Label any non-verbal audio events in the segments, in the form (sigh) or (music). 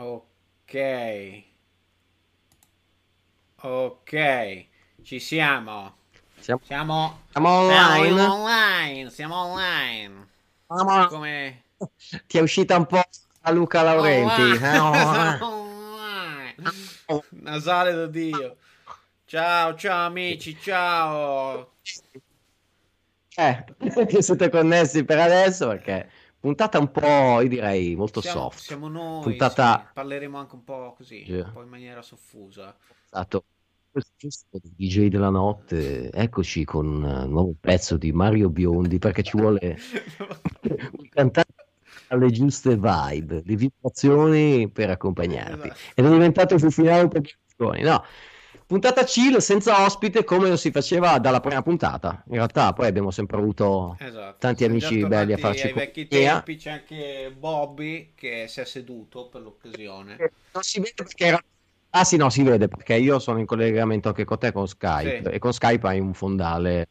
Ok. Ok. Ci siamo. Siamo, Siamo, siamo online. siamo online. Siamo online. Siamo- Come... Ti è uscita un po' a Luca Laurenti. Online. eh? Nasale da Dio. Ciao, ciao amici, ciao. Eh, che (laughs) siete connessi per adesso perché puntata un po', io direi, molto Siamo, soft. siamo noi. Puntata- sì. Parleremo anche un po' così, Yeah. un po' in maniera soffusa. Esatto. DJ della notte, eccoci con un nuovo pezzo di Mario Biondi perché ci vuole (laughs) un cantante alle giuste vibe, le vibrazioni per accompagnarti. Esatto. Ed è diventato sul finale di vibrazioni, no? Puntata chill senza ospite come si faceva dalla prima puntata. In realtà poi abbiamo sempre avuto Esatto. Tanti amici belli a farci ai vecchi compagnia. tempi. C'è anche Bobby che si è seduto per l'occasione. Non si vede perché era... Ah sì, no, si vede perché io sono in collegamento anche con te con Skype Sì. e con Skype hai un fondale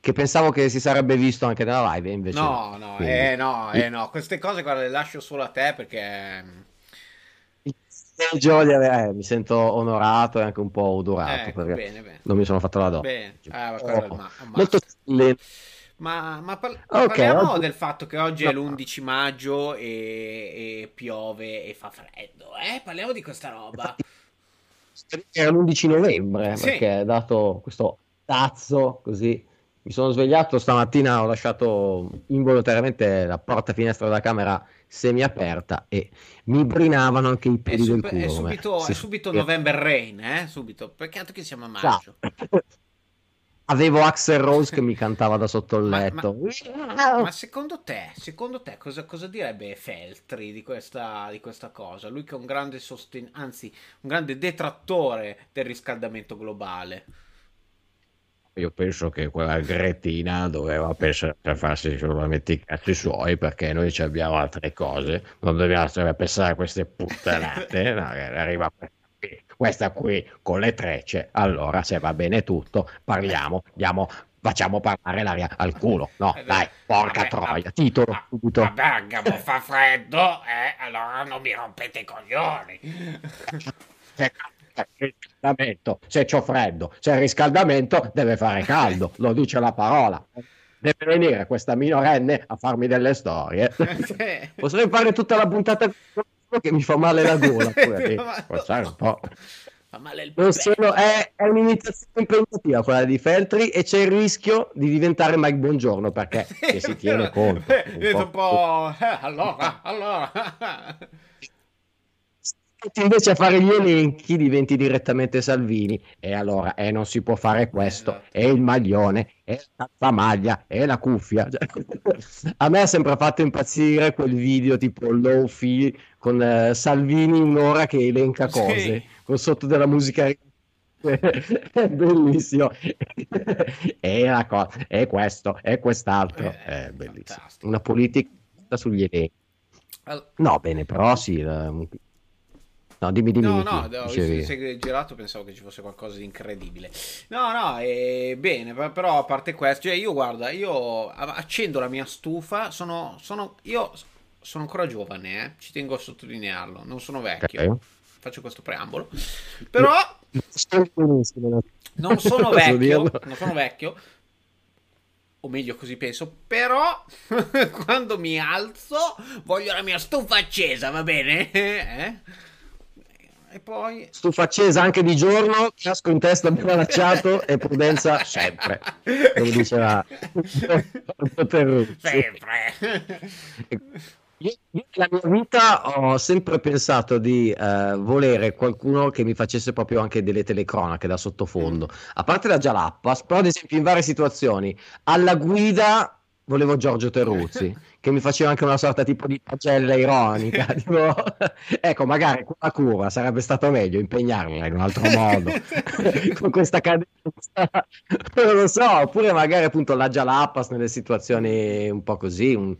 che pensavo che si sarebbe visto anche nella live invece No, no, Quindi- eh no, eh no, queste cose guarda le lascio solo a te perché Il giorno di avere- eh, mi sento onorato e anche un po' odorato ecco, perché bene, bene. non mi sono fatto la donna. Ah, il ma- Molto chill. Ma, ma par- Ok, parliamo oggi- del fatto che oggi è l'11 maggio e, e piove e fa freddo, eh? Parliamo di questa roba. Era l'11 novembre Sì. perché dato questo tazzo così mi sono svegliato stamattina ho lasciato involontariamente la porta finestra della camera semiaperta e mi brinavano anche i È, peli sub- del culo è come- subito, è subito sì. November Rain, eh? Subito. Peccato che siamo a maggio. (laughs) avevo Axel Rose che mi cantava da sotto il Ma- letto Ma secondo te, secondo te cosa, cosa direbbe Feltri di questa, di questa cosa? Lui che è un grande sosten- anzi, un grande detrattore del riscaldamento globale. Io penso che quella gretina doveva pensare per farsi solamente i cazzi suoi perché noi ci abbiamo altre cose, non dobbiamo stare pensare a queste puttanate, (laughs) no, che arriva questa qui, con le trecce, allora se va bene tutto parliamo, diamo, facciamo parlare l'aria al culo, no Eh, dai, porca vabbè, troia, vabbè, titolo subito. A Bergamo fa freddo, eh? Allora non mi rompete i coglioni. Riscaldamento, se c'ho freddo, c'è il riscaldamento, deve fare caldo, lo dice la parola. Deve venire questa minorenne a farmi delle storie. (laughs) Potrei fare tutta la puntata che mi fa male la gola. (laughs) eh. Forse un po'. Sono- è, è un'imitazione impegnativa quella di Feltri e c'è il rischio di diventare Mike Buongiorno perché (laughs) si tiene conto. Eh, un un po'. po'... eh, allora, allora... invece a fare gli elenchi diventi direttamente Salvini. E allora eh, non si può fare questo. Esatto. è il maglione è la maglia è la cuffia. A me ha sempre fatto impazzire quel video tipo low fi con eh, Salvini un'ora che elenca Sì. cose con sotto della musica. È bellissimo. È la cosa è questo è quest'altro. Eh, è bellissimo. fantastico. una politica sugli elenchi. No bene però sì la- No, dimmi, dimmi. No, no, visto dicevi. segreto girato, pensavo che ci fosse qualcosa di incredibile. No, no, è bene, però a parte questo, cioè io guarda, io accendo la mia stufa, sono, sono io sono ancora giovane, eh, ci tengo a sottolinearlo, non sono vecchio. Ok. Faccio questo preambolo. Però non sono vecchio, non sono vecchio. O meglio così penso, però (laughs) quando mi alzo voglio la mia stufa accesa, va bene? (laughs) Eh? E poi Stufa accesa anche di giorno, casco in testa ben (laughs) allacciato e prudenza sempre. Come diceva Terruzzi. sempre. Io, io nella mia vita ho sempre pensato di eh, volere qualcuno che mi facesse proprio anche delle telecronache da sottofondo. A parte la Jalappas, però ad esempio in varie situazioni, alla guida volevo Giorgio Terruzzi, (laughs) che mi faceva anche una sorta tipo di pagella ironica. (laughs) tipo, ecco, magari con la curva sarebbe stato meglio impegnarla in un altro modo, (laughs) con questa cadenza, non lo so, oppure magari appunto la Jalappas nelle situazioni un po' così, un-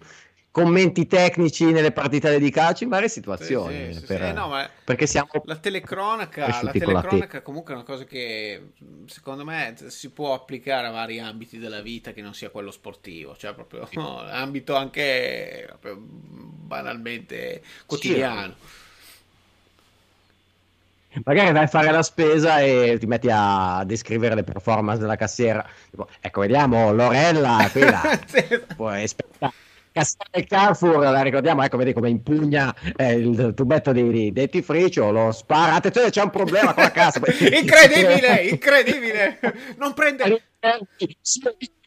commenti tecnici nelle partite di calcio in varie situazioni, Sì, sì, sì, per- sì, no, ma perché siamo... La telecronaca, la telecronaca comunque è una cosa che secondo me si può applicare a vari ambiti della vita che non sia quello sportivo, cioè proprio no, (laughs) ambito anche banalmente quotidiano. magari vai a fare la spesa e ti metti a descrivere le performance della cassiera. Tipo, ecco, vediamo Lorella, là, puoi aspettare. Del Carrefour, la ricordiamo, ecco, vedi come impugna eh, il tubetto di, di dentifricio, lo spara. Attenzione, c'è un problema con la cassa. (laughs) incredibile, incredibile! Non prende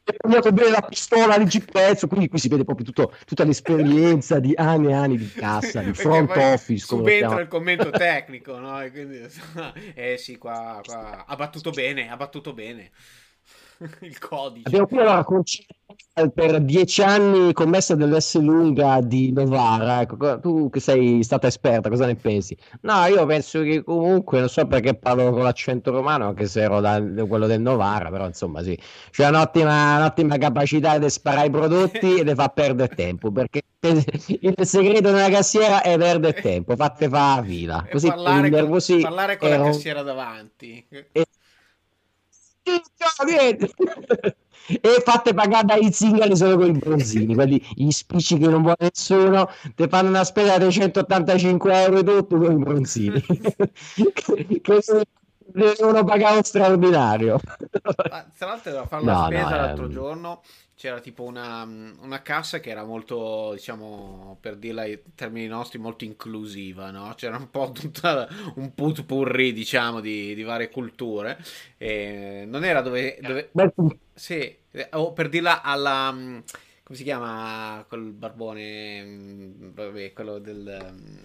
tagliato bene la pistola di GPS, quindi qui si vede proprio tutto, tutta l'esperienza di anni e anni di cassa, di front office. Subentra il commento tecnico, no? E quindi, (laughs) eh sì, qua, qua ha battuto bene, ha battuto bene. (laughs) il codice. Abbiamo qui allora per dieci anni commessa dell'S lunga di Novara. Ecco, tu che sei stata esperta, cosa ne pensi? No, io penso che comunque, non so perché parlo con l'accento romano, anche se ero da, quello del Novara, però insomma sì, c'è un'ottima, un'ottima capacità di sparare i prodotti e di far perdere tempo, perché il segreto della cassiera è perdere tempo, fatte fa fila. Così parlare, con, parlare con la cassiera davanti. E, e fate pagare dai zingari solo con i bronzini quelli gli spicci che non vuole nessuno ti fanno una spesa di 185 euro tutto con i bronzini (laughs) che devono pagare straordinario tra l'altro devo fare la no, spesa no, l'altro ehm... giorno c'era tipo una, una, cassa che era molto, diciamo, per dirla in termini nostri, molto inclusiva, no? C'era un po' tutta un putpurri, diciamo, di, di varie culture. E non era dove... dove sì, o per dirla alla... come si chiama quel barbone? Vabbè, quello del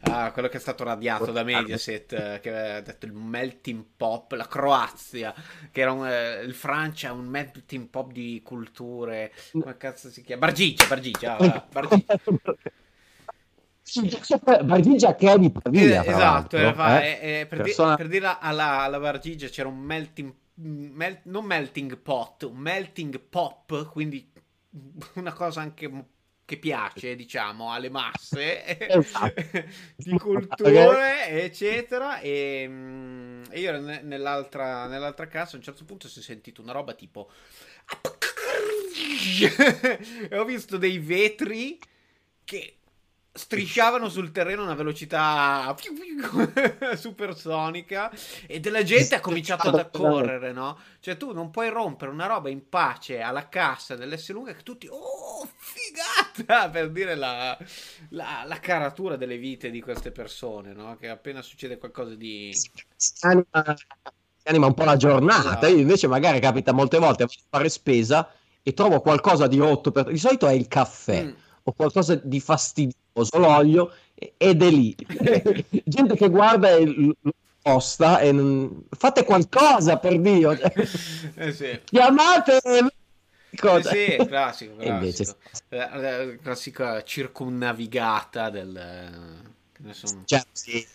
Ah, quello che è stato radiato da Mediaset, eh, che aveva detto il melting pop, la Croazia, che era un, eh, il Francia, un melting pop di culture, come cazzo si chiama? Bargigia, Bargigia, ah, (laughs) Bargigia. Bargigia che è di Pavia, eh, esatto, fa, eh? eh, per, Persona... di, per dirla alla, alla Bargigia c'era un melting mel, non melting pot, un melting pop, quindi una cosa anche che piace, diciamo, alle masse esatto. (laughs) di culture, eccetera. E, mm, e io nell'altra, nell'altra casa a un certo punto si è sentito una roba tipo. (laughs) e ho visto dei vetri che strisciavano sul terreno a una velocità (laughs) supersonica e della gente ha cominciato ad accorrere, no? Cioè tu non puoi rompere una roba in pace alla cassa dell'S lunga che tutti, oh, figata, (laughs) per dire la, la, la caratura delle vite di queste persone, no? Che appena succede qualcosa di... Anima, anima un po' la giornata, esatto. io invece magari capita molte volte a fare spesa e trovo qualcosa di rotto, per... di solito è il caffè. Mm. O qualcosa di fastidioso l'olio ed è lì. Gente che guarda e lo posta e non... fate qualcosa per Dio. Eh sì. Chiamate Cosa? (laughs) Eh sì, classico, classico. Invece... La, classica circumnavigata del... Cioè, sì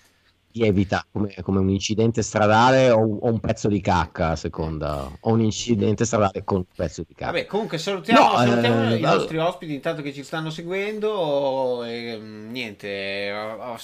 lievita come, come, un incidente stradale o, o, un pezzo di cacca a seconda. O un incidente stradale con un pezzo di cacca. Vabbè comunque salutiamo, no, salutiamo eh, i nostri ospiti intanto che ci stanno seguendo e, mm, niente eh,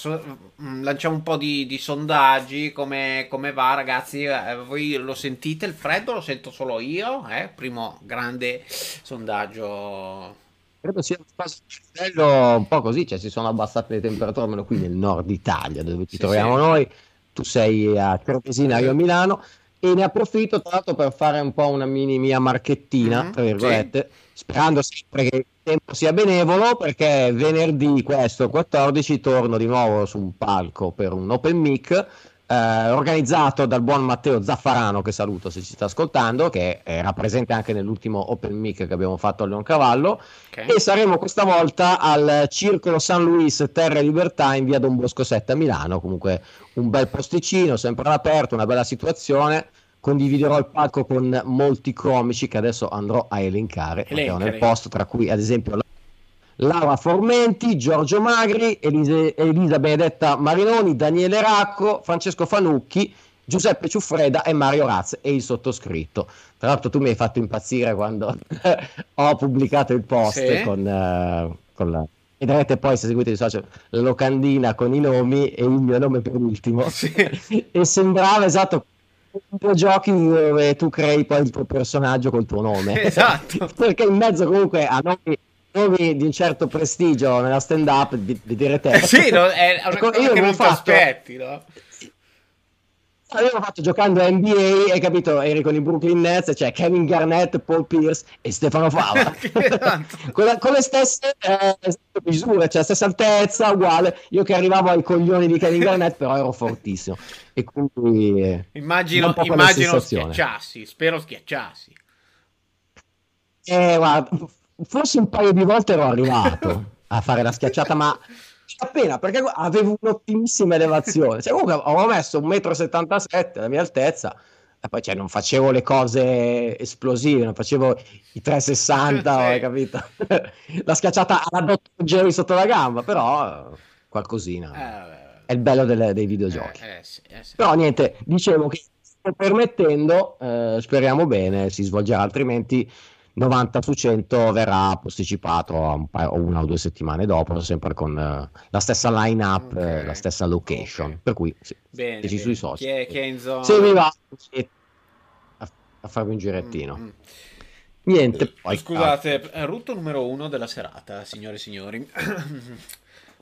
mm, lanciamo un po' di, di sondaggi come, come, va ragazzi. Eh, voi lo sentite il freddo? Lo sento solo io eh? primo grande sondaggio credo sia un caso livello un po' così, cioè si sono abbassate le temperature almeno qui nel nord Italia dove ci sì, troviamo sì. noi, tu sei a Cervesina, io a Milano e ne approfitto tra l'altro per fare un po' una mini mia marchettina, mm-hmm, tra virgolette, sì. sperando sempre che il tempo sia benevolo perché venerdì questo 14 torno di nuovo su un palco per un open mic eh, organizzato dal buon Matteo Zaffarano, che saluto se ci sta ascoltando, che era presente anche nell'ultimo Open Mic che abbiamo fatto a Leoncavallo. Okay. E saremo questa volta al Circolo San Luis Terra e Libertà in via Don Bosco 7 a Milano. Comunque un bel posticino, sempre all'aperto, una bella situazione. Condividerò il palco con molti comici che adesso andrò a elencare, elencare. nel posto, tra cui ad esempio Laura Formenti, Giorgio Magri, Elise, Elisa Benedetta Marinoni, Daniele Racco, Francesco Fanucchi, Giuseppe Ciuffreda e Mario Raz e il sottoscritto. Tra l'altro tu mi hai fatto impazzire quando (laughs) ho pubblicato il post sì. con, uh, con la... Vedrete poi se seguite i social la locandina con i nomi e il mio nome per ultimo. (laughs) Sì. e sembrava esatto un giochi dove tu crei poi il tuo personaggio col tuo nome. Esatto. (laughs) Perché in mezzo comunque a nomi nomi di un certo prestigio nella stand up di, di dire te eh sì no, è (laughs) una ecco, io che non ti aspetti no? avevo fatto giocando a NBA, hai capito? Eri con i Brooklyn Nets, cioè Kevin Garnett, Paul Pierce e Stefano (laughs) Fava. con, con, le stesse eh, misure, cioè la stessa altezza, uguale. Io che arrivavo ai coglioni di Kevin Garnett, però ero fortissimo. E quindi... Eh, immagino, immagino schiacciassi, spero schiacciassi. Eh, guarda, forse un paio di volte ero arrivato a fare la schiacciata, ma appena perché avevo un'ottimissima elevazione. Cioè, comunque avevo messo 1,77 m la mia altezza. E poi cioè, non facevo le cose esplosive, non facevo i 360, sì. hai capito? (laughs) la schiacciata alla dottor Jerry sotto la gamba, però qualcosina. Eh, è il bello delle, dei videogiochi. Eh, eh, sì, eh, sì. Però niente, dicevo che permettendo, eh, speriamo bene, si svolgerà altrimenti 90 su 100 verrà posticipato a un paio, una o due settimane dopo, sempre con uh, la stessa line-up, okay. uh, la stessa location. Okay. Per cui sì, bene, sui social. Chi è, chi è in zona? Se mi va a, a farvi un girettino. Mm-hmm. Niente, poi, Scusate, ah. rutto numero uno della serata, signore e signori. (laughs)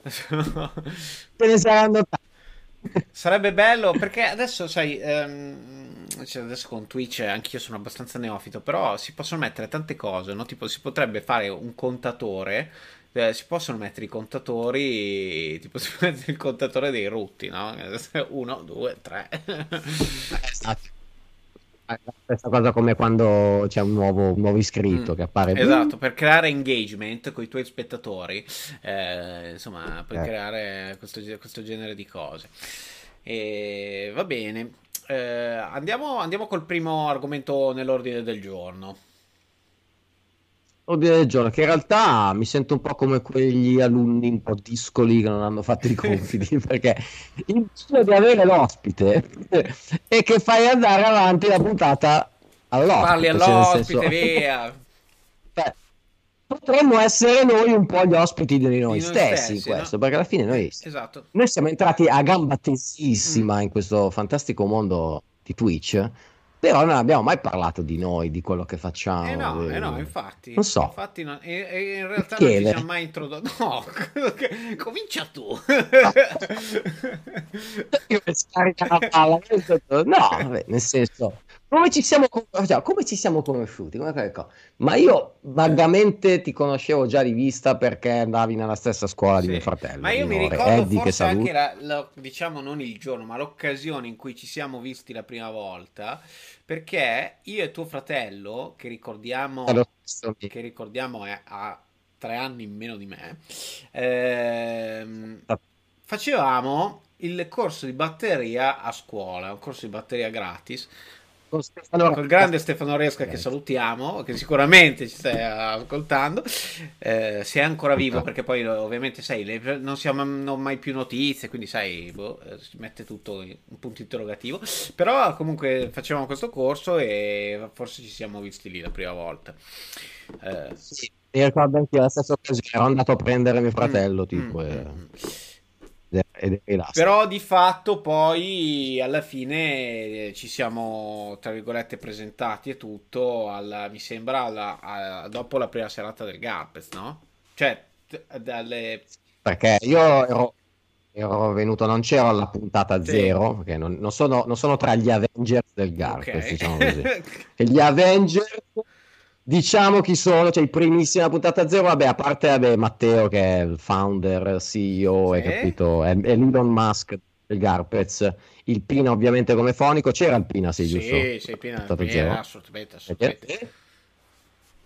Se ne saranno tanti. Sarebbe bello perché adesso, sai, um, cioè adesso con Twitch anch'io sono abbastanza neofito, però si possono mettere tante cose, no? Tipo si potrebbe fare un contatore, eh, si possono mettere i contatori, tipo (laughs) si può mettere il contatore dei rutti, no? (laughs) Uno, due, tre. È la stessa cosa come quando c'è un nuovo, un nuovo iscritto mm. che appare. Esatto, per creare engagement con i tuoi spettatori, eh, insomma, per eh. creare questo, questo genere di cose. E va bene eh, andiamo, andiamo col primo argomento nell'ordine del giorno. Ordine del giorno, che in realtà mi sento un po' come quegli alunni un po' discoli che non hanno fatto i (laughs) compiti, perché il bisogno di avere l'ospite è che fai andare avanti la puntata all'ospite. Parli cioè, all'ospite, cioè senso... via. Potremmo essere noi un po' gli ospiti di noi, di noi stessi, stessi, in questo, no? perché alla fine noi, esatto. noi, siamo entrati a gamba tensissima mm. in questo fantastico mondo di Twitch. Però non abbiamo mai parlato di noi, di quello che facciamo. Eh no, eh no infatti. Non so. Infatti no, e, e in realtà Michele. non ci siamo mai introdotto. No, (laughs) comincia tu. (laughs) Io palla. No, vabbè, nel senso, come ci siamo, cioè, come ci siamo conosciuti? Come Ma io vagamente ti conoscevo già di vista perché andavi nella stessa scuola sì. di mio fratello. Ma io minore. mi ricordo Eddie, forse anche la, la, diciamo non il giorno, ma l'occasione in cui ci siamo visti la prima volta, perché io e tuo fratello, che ricordiamo, che ricordiamo è, ha tre anni in meno di me, ehm, facevamo il corso di batteria a scuola, un corso di batteria gratis con Stefano Col grande Stefano Resca che salutiamo, che sicuramente ci stai ascoltando, eh, se è ancora vivo, perché poi ovviamente sai, le, non siamo mai più notizie, quindi sai, boh, eh, si mette tutto in un punto interrogativo, però comunque facevamo questo corso e forse ci siamo visti lì la prima volta. Eh, sì, mi ricordo anche la stessa occasione, ero andato a prendere mio fratello, mm, tipo... Mm, e... mm ed è Però di fatto poi alla fine ci siamo, tra virgolette, presentati e tutto, alla, mi sembra, alla, a, dopo la prima serata del Garpez, no? Cioè, dalle... Perché io ero, ero venuto, non c'ero alla puntata sì. zero, perché non, non, sono, non, sono, tra gli Avengers del Garpez, okay. diciamo così. (laughs) gli Avengers Diciamo chi sono, cioè i primissimi puntata zero, vabbè, a parte vabbè, Matteo che è il founder, CEO, sì. hai capito, è, è Elon Musk del Garpez, il Pina ovviamente come fonico, c'era il Pina, sì, giusto? Sì, sì, Pina, Pina assolutamente, assolutamente.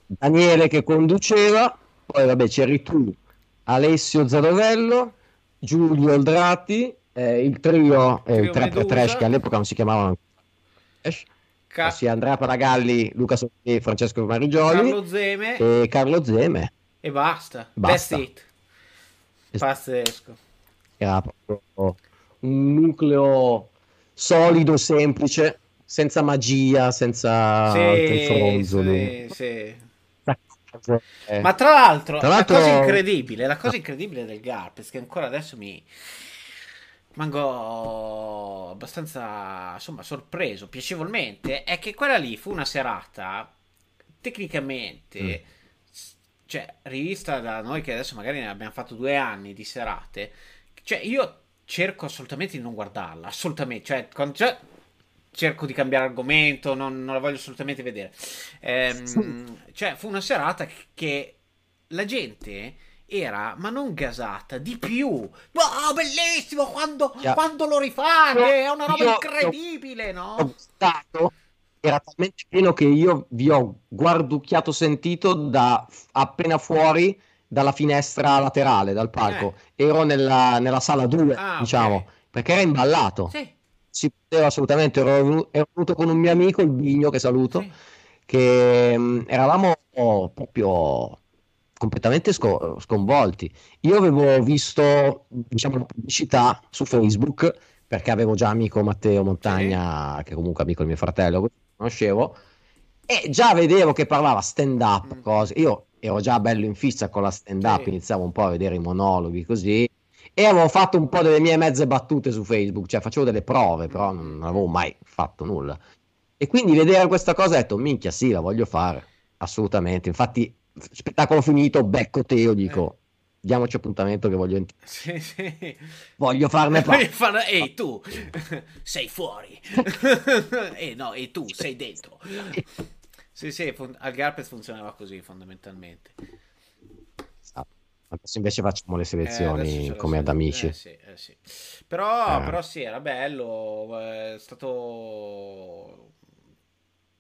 Daniele che conduceva, poi vabbè c'eri tu, Alessio Zarovello, Giulio Oldrati, eh, il trio, eh, il 3 Trash che all'epoca non si chiamavano Trash, Ca- ossia Andrea Paragalli, Luca Sotti, Francesco Marigioli. Carlo Zeme. E Carlo Zeme. E basta, basta. That's it. Pazzesco. Era proprio un nucleo solido, semplice senza magia, senza sì, fronzoli. sì, sì. Ma tra l'altro, tra l'altro, la cosa incredibile, la cosa incredibile del Garpes che ancora adesso mi, rimango abbastanza insomma sorpreso piacevolmente è che quella lì fu una serata tecnicamente mm. cioè rivista da noi che adesso magari ne abbiamo fatto due anni di serate cioè io cerco assolutamente di non guardarla assolutamente cioè, quando, cioè cerco di cambiare argomento, non, non la voglio assolutamente vedere. Ehm, cioè, fu una serata che la gente era, ma non gasata, di più. Wow, bellissimo quando, yeah. quando lo rifate, è una roba io, incredibile, io, no? Stato, era talmente pieno che io vi ho guarducchiato sentito da appena fuori dalla finestra laterale, dal palco. Eh. Ero nella, nella sala 2, ah, diciamo, okay. perché era imballato. Sì. Si poteva assolutamente, ero, ero venuto con un mio amico, il Bigno, che saluto, sì. che mh, mm, eravamo proprio completamente sco- sconvolti. Io avevo visto, diciamo, la pubblicità su Facebook perché avevo già amico Matteo Montagna, sì. che comunque amico del mio fratello, conoscevo, e già vedevo che parlava stand up, mm. cose. Io ero già bello in fissa con la stand up, sì. iniziavo un po' a vedere i monologhi così. E avevo fatto un po' delle mie mezze battute su Facebook, cioè facevo delle prove, però non avevo mai fatto nulla. E quindi vedere questa cosa ho detto, minchia, sì, la voglio fare, assolutamente. Infatti spettacolo finito, becco Teo, dico... Eh. Diamoci appuntamento che voglio, sì, sì. voglio farne parte. Ehi tu, (laughs) sei fuori. (laughs) e no, e tu, sei dentro. Sì, sì, fun- al Garpez funzionava così fondamentalmente. Adesso invece facciamo le selezioni eh, come ad amici. Eh, sì, eh, sì. Però, eh. però sì, era bello, è stato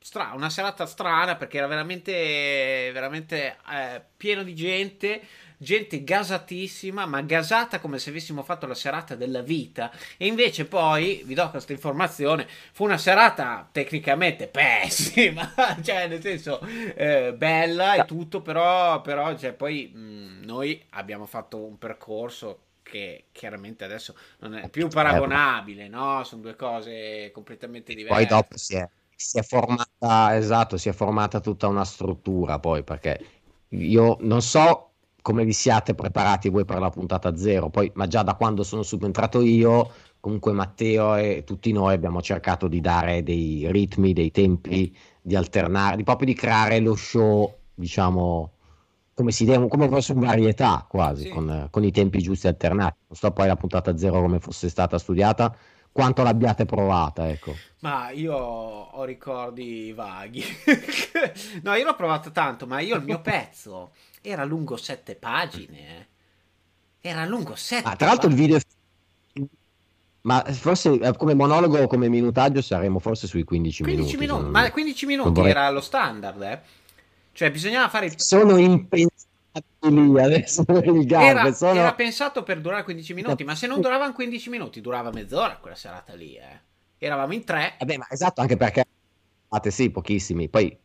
Stra- una serata strana perché era veramente, veramente eh, pieno di gente, gente gasatissima, ma gasata come se avessimo fatto la serata della vita. E invece poi, vi do questa informazione, fu una serata tecnicamente pessima, (laughs) cioè nel senso eh, bella e tutto, però, però cioè, poi mh, mm, noi abbiamo fatto un percorso che chiaramente adesso non è più paragonabile, no? Sono due cose completamente diverse. Poi dopo si è si è formata, esatto, si è formata tutta una struttura poi, perché io non so come vi siate preparati voi per la puntata zero, poi, ma già da quando sono subentrato io, comunque Matteo e tutti noi abbiamo cercato di dare dei ritmi, dei tempi, di alternare, di proprio di creare lo show, diciamo, come si deve, come fosse un varietà quasi, sì. con, con, i tempi giusti alternati. Non so poi la puntata zero come fosse stata studiata, quanto l'abbiate provata, ecco. Ma io ho ricordi vaghi. (laughs) no, io l'ho provata tanto, ma io il mio pezzo era lungo sette pagine. Eh. Era lungo sette. Ah, tra l'altro il video ma forse eh, come monologo come minutaggio saremo forse sui 15, 15 minuti. minuti. Ma 15 minuti vorrei... era lo standard, eh? Cioè bisognava fare... Sono impensabili lì adesso (laughs) il era, sono... era pensato per durare 15 minuti, ma se non duravano 15 minuti durava mezz'ora quella serata lì, eh. Eravamo in tre. Vabbè, ma esatto, anche perché fate sì, pochissimi. Poi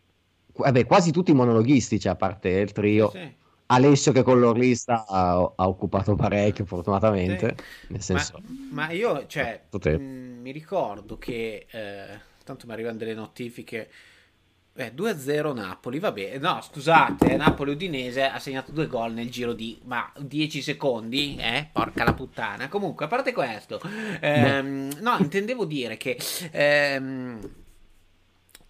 vabbè, quasi tutti monologhisti, cioè, a parte il trio. Sì. Alessio che con l'orlista ha, ha occupato parecchio fortunatamente sì. nel senso ma, ma io cioè mh, mi ricordo che eh, tanto mi arrivano delle notifiche eh, 2-0 Napoli, vabbè, no scusate, Napoli-Udinese ha segnato due gol nel giro di ma 10 secondi, eh? Porca la puttana. Comunque, a parte questo, ehm, no, intendevo dire che ehm,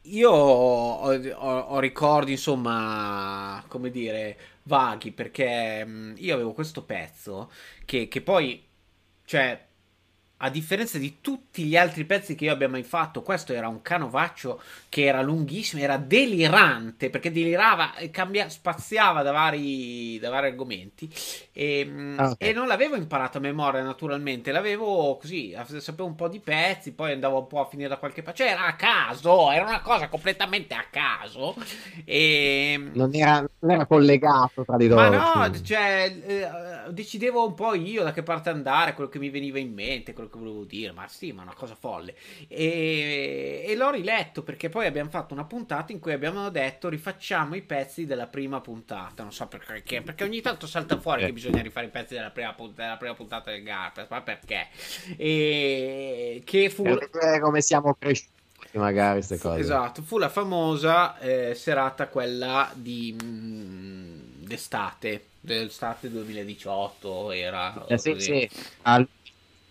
io ho, ho, ho, ricordi, insomma, come dire, vaghi, perché mm, io avevo questo pezzo che, che poi, cioè a differenza di tutti gli altri pezzi che io abbia mai fatto, questo era un canovaccio che era lunghissimo, era delirante perché delirava e cambia, spaziava da vari, da vari argomenti e, mm, ah, okay. e, non l'avevo imparato a memoria naturalmente, l'avevo così, sapevo un po' di pezzi, poi andavo un po' a finire da qualche parte, cioè era a caso, era una cosa completamente a caso e... non, era, non era collegato tra di loro. Ma no, cioè eh, decidevo un po' io da che parte andare, quello che mi veniva in mente, quello che volevo dire, ma sì, ma una cosa folle. E, e, l'ho riletto perché poi abbiamo fatto una puntata in cui abbiamo detto rifacciamo i pezzi della prima puntata. Non so perché, perché ogni tanto salta fuori eh. che bisogna rifare i pezzi della prima, della prima puntata del Garpes, ma perché? E che fu... come siamo cresciuti magari queste cose. Esatto, fu la famosa eh, serata quella di mh, mm, d'estate, d'estate 2018 era. Eh, sì, sì. Al,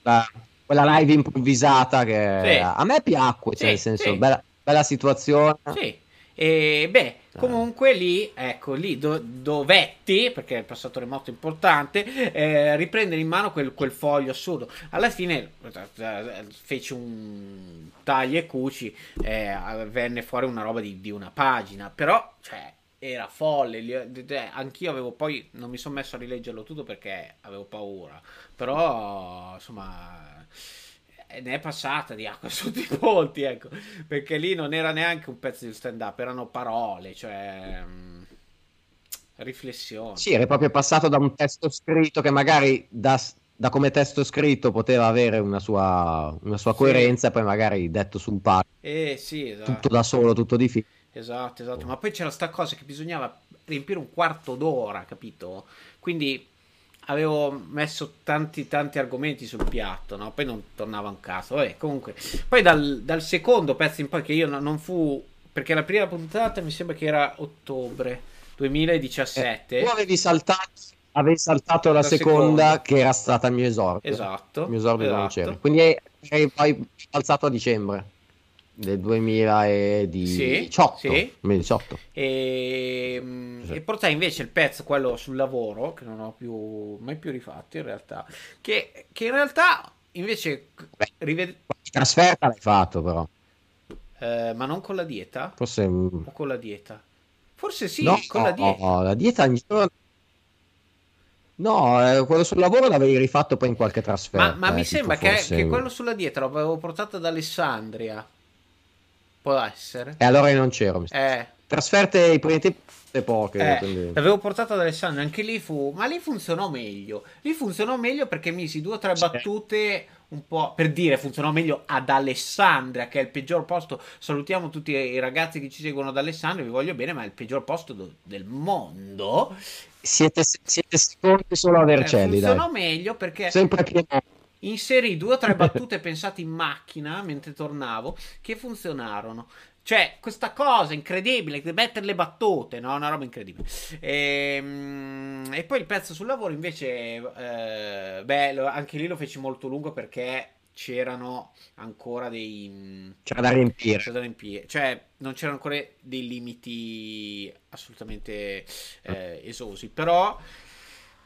la, quella live improvvisata che sì. a me piacque, cioè nel senso, bella, bella, situazione. Sì, e beh, Comunque lì, ecco, lì do, dovetti, perché il passatore molto importante, eh, riprendere in mano quel, quel, foglio assurdo. Alla fine eh, feci un tagli e cuci, eh, venne fuori una roba di, di una pagina, però, cioè, era folle. Eh, anch'io avevo poi, non mi sono messo a rileggerlo tutto perché avevo paura, però, insomma ne è passata di acqua (laughs) sotto i ponti, ecco, perché lì non era neanche un pezzo di stand up, erano parole, cioè mh, mm, riflessioni. Sì, era proprio passato da un testo scritto che magari da, da come testo scritto poteva avere una sua, una sua coerenza, sì. poi magari detto su un palco. Eh sì, esatto. Tutto da solo, tutto di fila. Esatto, esatto, ma poi c'era sta cosa che bisognava riempire un quarto d'ora, capito? Quindi avevo messo tanti tanti argomenti sul piatto, no? Poi non tornava un caso. Vabbè, comunque. Poi dal, dal, secondo pezzo in poi che io no, non fu perché la prima puntata mi sembra che era ottobre 2017. Eh, tu avevi saltato avevi saltato la, la seconda, seconda, che era stata il mio esordio. Esatto. Il mio esordio esatto. Quindi hai poi alzato a dicembre del 2018. Sì, sì. 2018. E, mm, sì. e portai invece il pezzo, quello sul lavoro, che non ho più, mai più rifatto in realtà, che, che in realtà invece... Beh, rived... Trasferta l'hai fatto però. Eh, ma non con la dieta? Forse... O con la dieta? Forse sì, no, con la dieta. No, la dieta No, eh, quello sul lavoro l'avevi rifatto poi in qualche trasferta. Ma, ma eh, mi sembra che, che, quello sulla dieta l'avevo portato ad Alessandria. Può essere. E allora io non c'ero. Eh. Trasferte i primi tempi poche. Eh, quindi... L'avevo portato ad Alessandro, anche lì fu... Ma lì funzionò meglio. Lì funzionò meglio perché misi due o tre battute un po' per dire funzionò meglio ad Alessandria che è il peggior posto salutiamo tutti i ragazzi che ci seguono ad Alessandria vi voglio bene ma è il peggior posto do- del mondo siete, siete solo a Vercelli eh, funzionò dai. meglio perché sempre pieno inserì due o tre (laughs) battute pensate in macchina mentre tornavo che funzionarono. Cioè, questa cosa incredibile, mettere le battute, no? Una roba incredibile. E, ehm, e poi il pezzo sul lavoro, invece, eh, beh, anche lì lo feci molto lungo perché c'erano ancora dei. C'era da riempire. C'era da riempire. Cioè, non c'erano ancora dei limiti assolutamente eh, esosi. Però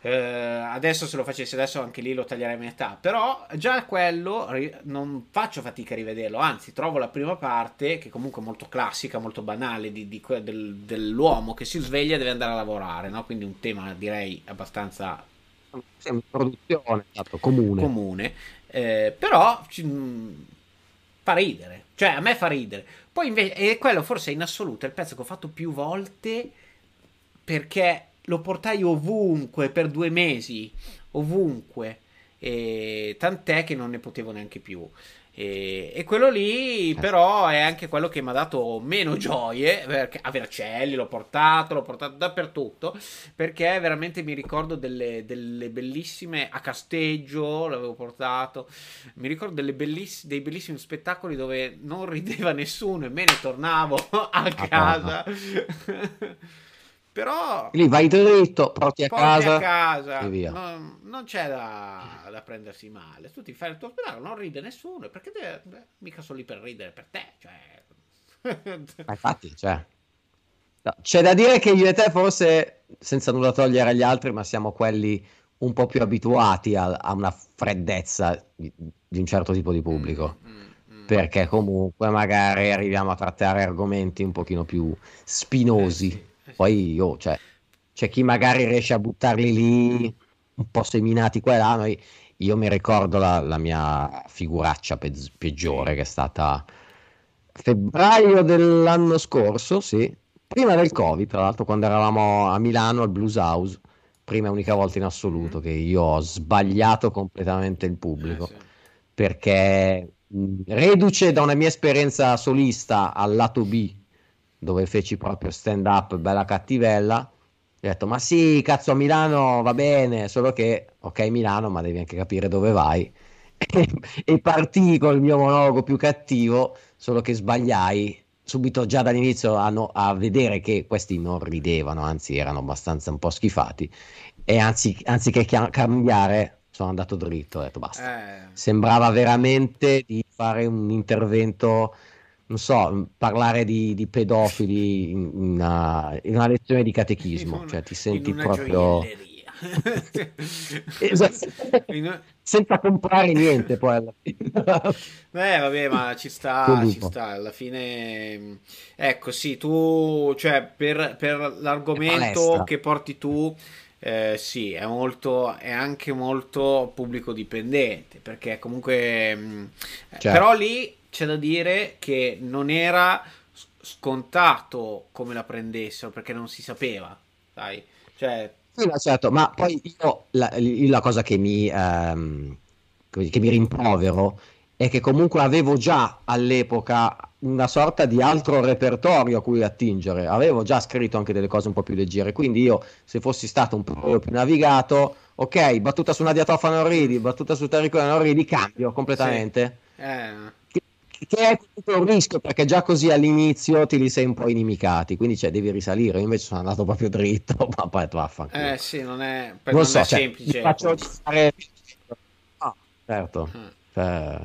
eh, adesso se lo facessi adesso anche lì lo taglierei a metà. Però già quello non faccio fatica a rivederlo. Anzi, trovo la prima parte, che comunque è molto classica, molto banale, di, di, del, dell'uomo che si sveglia e deve andare a lavorare. No? Quindi un tema direi abbastanza. Sì, produzione esatto, comune. comune. Eh, però ci, fa ridere. Cioè, a me fa ridere. Poi invece, e quello forse in assoluto è il pezzo che ho fatto più volte perché lo portai ovunque per due mesi, ovunque, e tant'è che non ne potevo neanche più. E, e, quello lì, eh. però, è anche quello che mi ha dato meno gioie. Perché a Vercelli l'ho portato, l'ho portato dappertutto. Perché veramente mi ricordo delle, delle bellissime. A Casteggio l'avevo portato. Mi ricordo belliss- dei bellissimi spettacoli dove non rideva nessuno e me ne tornavo (laughs) a casa. (laughs) Però lì vai dritto, porti a casa, a casa. e via. Non, non c'è da, da, prendersi male. Tu ti fai il tuo spettacolo, non ride nessuno. Perché te, beh, mica sono lì per ridere per te. Cioè... Ma infatti, cioè, no, c'è da dire che io e te, forse senza nulla togliere agli altri, ma siamo quelli un po' più abituati a, a una freddezza di, di, un certo tipo di pubblico. Mm, mm, mm. Perché comunque magari arriviamo a trattare argomenti un pochino più spinosi. Poi io, cioè, c'è chi magari riesce a buttarli lì un po' seminati qua e là. Noi, io mi ricordo la, la mia figuraccia pe- peggiore che è stata febbraio dell'anno scorso, sì, prima del Covid, tra l'altro, quando eravamo a Milano al Blues House, prima e unica volta in assoluto che io ho sbagliato completamente il pubblico. Eh, sì. Perché reduce da una mia esperienza solista al lato B dove feci proprio stand up bella cattivella. ho detto, ma sì, cazzo a Milano va bene, solo che, ok Milano, ma devi anche capire dove vai. (laughs) E, e partii col mio monologo più cattivo, solo che sbagliai subito già dall'inizio a, no, a, vedere che questi non ridevano, anzi erano abbastanza un po' schifati. E anzi, anziché chia- cambiare, sono andato dritto, ho detto basta. Eh. Sembrava veramente di fare un intervento non so, parlare di, di pedofili in, una, in, una, lezione di catechismo, una, cioè ti senti proprio... (laughs) esatto. (laughs) senza comprare niente poi alla fine. (laughs) eh vabbè ma ci sta, ci sta alla fine ecco sì tu cioè per, per l'argomento che porti tu eh, sì, è molto, è anche molto pubblico dipendente, perché comunque, certo. però lì c'è da dire che non era scontato come la prendessero, perché non si sapeva, sai, cioè... Sì, certo, ma poi io la, la cosa che mi, ehm, che mi rimprovero è che comunque avevo già all'epoca una sorta di altro repertorio a cui attingere. Avevo già scritto anche delle cose un po' più leggere, quindi io se fossi stato un po' più navigato, ok, battuta su una diatofano ridi, battuta su terricola ridi, cambio completamente. Sì. Eh. Che, è un rischio perché già così all'inizio ti li sei un po' inimicati, quindi cioè, devi risalire. Io invece sono andato proprio dritto, (laughs) ma poi vaffanculo. Eh sì, non è, non non so, è cioè, semplice. Faccio fare... Ah, certo. Mm. Cioè,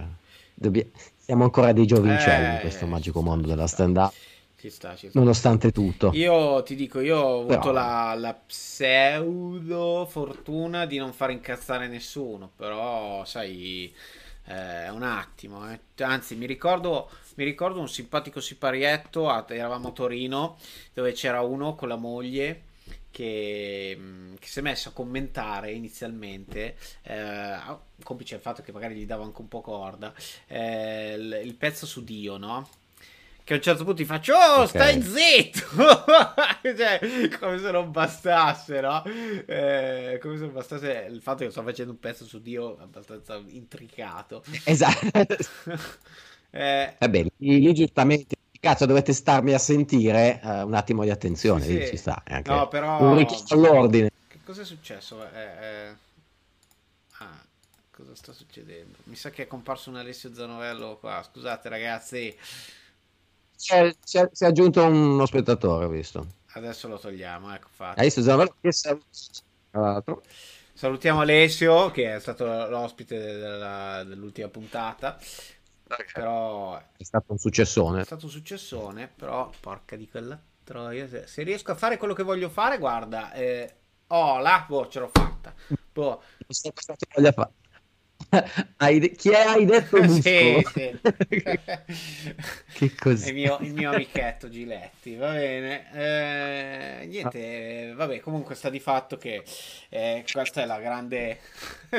dobbiamo siamo ancora dei giovincelli eh, in questo magico mondo della stand-up. Ci sta, ci sta. Nonostante tutto. Io ti dico, io ho avuto però... la, la, pseudo fortuna di non far incazzare nessuno, però sai, eh, un attimo. Eh. Anzi, mi ricordo, mi ricordo un simpatico siparietto, eravamo a Torino, dove c'era uno con la moglie che, mm, che, si è messo a commentare inizialmente, eh, complice il fatto che magari gli dava anche un po' corda, eh, il, il, pezzo su Dio, no? Che a un certo punto gli faccio, oh, okay. stai zitto! (laughs) cioè, come se non bastasse, no? Eh, come se non bastasse il fatto che sto facendo un pezzo su Dio abbastanza intricato. Esatto. (laughs) eh, Vabbè, lì, giustamente cazzo dovete starmi a sentire uh, un attimo di attenzione sì, sì. ci sta è anche no, però... un richiamo all'ordine che cosa è successo eh, eh... Ah, cosa sta succedendo mi sa che è comparso un Alessio Zanovello qua scusate ragazzi si è, si è, si è aggiunto uno spettatore ho visto adesso lo togliamo ecco fatto che saluto salutiamo Alessio che è stato l'ospite della, dell'ultima puntata però è stato un successone. È stato un successone, però porca di quella troia. Se, se riesco a fare quello che voglio fare, guarda, eh, oh là, boh, ce l'ho fatta. Boh. Voglia fare. (laughs) hai, chi è, hai detto muscolo? (laughs) sì, sì. (laughs) che così? Il mio, il mio amichetto Giletti, va bene. Eh, niente, vabbè, comunque sta di fatto che eh, questa è la grande...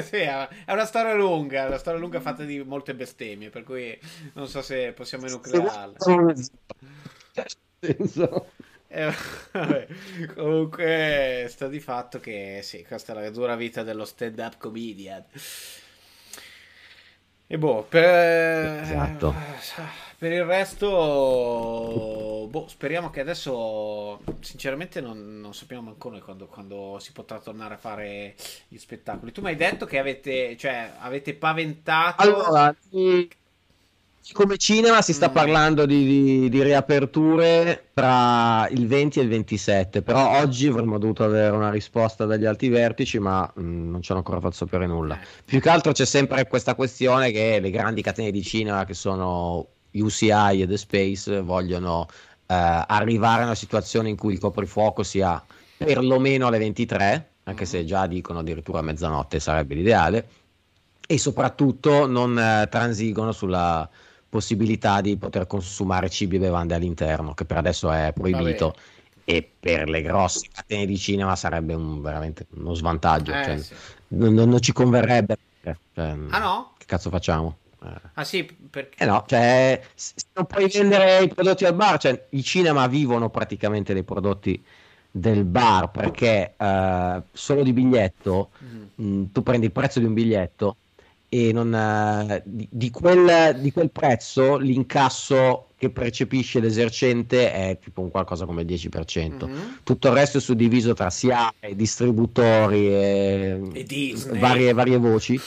sì, è una storia lunga, una storia lunga fatta di molte bestemmie, per cui non so se possiamo enuclearla. Eh, vabbè, comunque sta di fatto che sì, questa è la dura vita dello stand-up comedian. E boh, per, esatto. per il resto, boh, speriamo che adesso, sinceramente, non, non sappiamo ancora quando, quando, si potrà tornare a fare gli spettacoli. Tu mi hai detto che avete, cioè, avete paventato. Allora, come cinema si sta mm. parlando di, di, di, riaperture tra il 20 e il 27, però oggi avremmo dovuto avere una risposta dagli alti vertici, ma mh, mm, non ci hanno ancora fatto sapere nulla. Eh. Più che altro c'è sempre questa questione che le grandi catene di cinema che sono UCI e The Space vogliono eh, arrivare a una situazione in cui il coprifuoco sia perlomeno alle 23, anche se già dicono addirittura a mezzanotte sarebbe l'ideale, e soprattutto non eh, transigono sulla possibilità di poter consumare cibi e bevande all'interno, che per adesso è proibito. Vabbè. E per le grosse catene di cinema sarebbe un, veramente uno svantaggio. Eh, cioè, sì. non, non, ci converrebbe. Cioè, ah no? Che cazzo facciamo? Eh. Ah sì, perché? Eh no, cioè, se non puoi vendere i prodotti al bar, cioè, i cinema vivono praticamente dei prodotti del bar perché uh, solo di biglietto mm. mh, tu prendi il prezzo di un biglietto e non, uh, di, di, quel, di, quel, prezzo l'incasso che percepisce l'esercente è tipo un qualcosa come il 10%. Mm-hmm. Tutto il resto è suddiviso tra SIA, distributori e, e varie, varie, voci.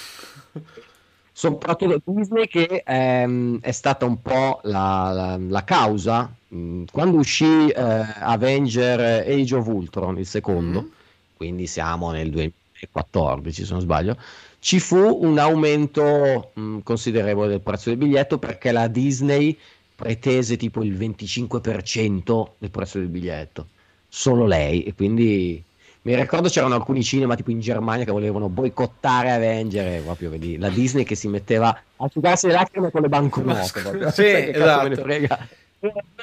Soprattutto Disney che ehm, è stata un po' la, la, la causa mm, quando uscì eh, Avenger Age of Ultron, il secondo, mm-hmm. quindi siamo nel 2014 se non sbaglio ci fu un aumento mh, considerevole del prezzo del biglietto perché la Disney pretese tipo il 25% del prezzo del biglietto, solo lei, e quindi mi ricordo c'erano alcuni cinema tipo in Germania che volevano boicottare Avenger, proprio vedi, la Disney che si metteva a asciugarsi le lacrime con le banconote. sì, esatto.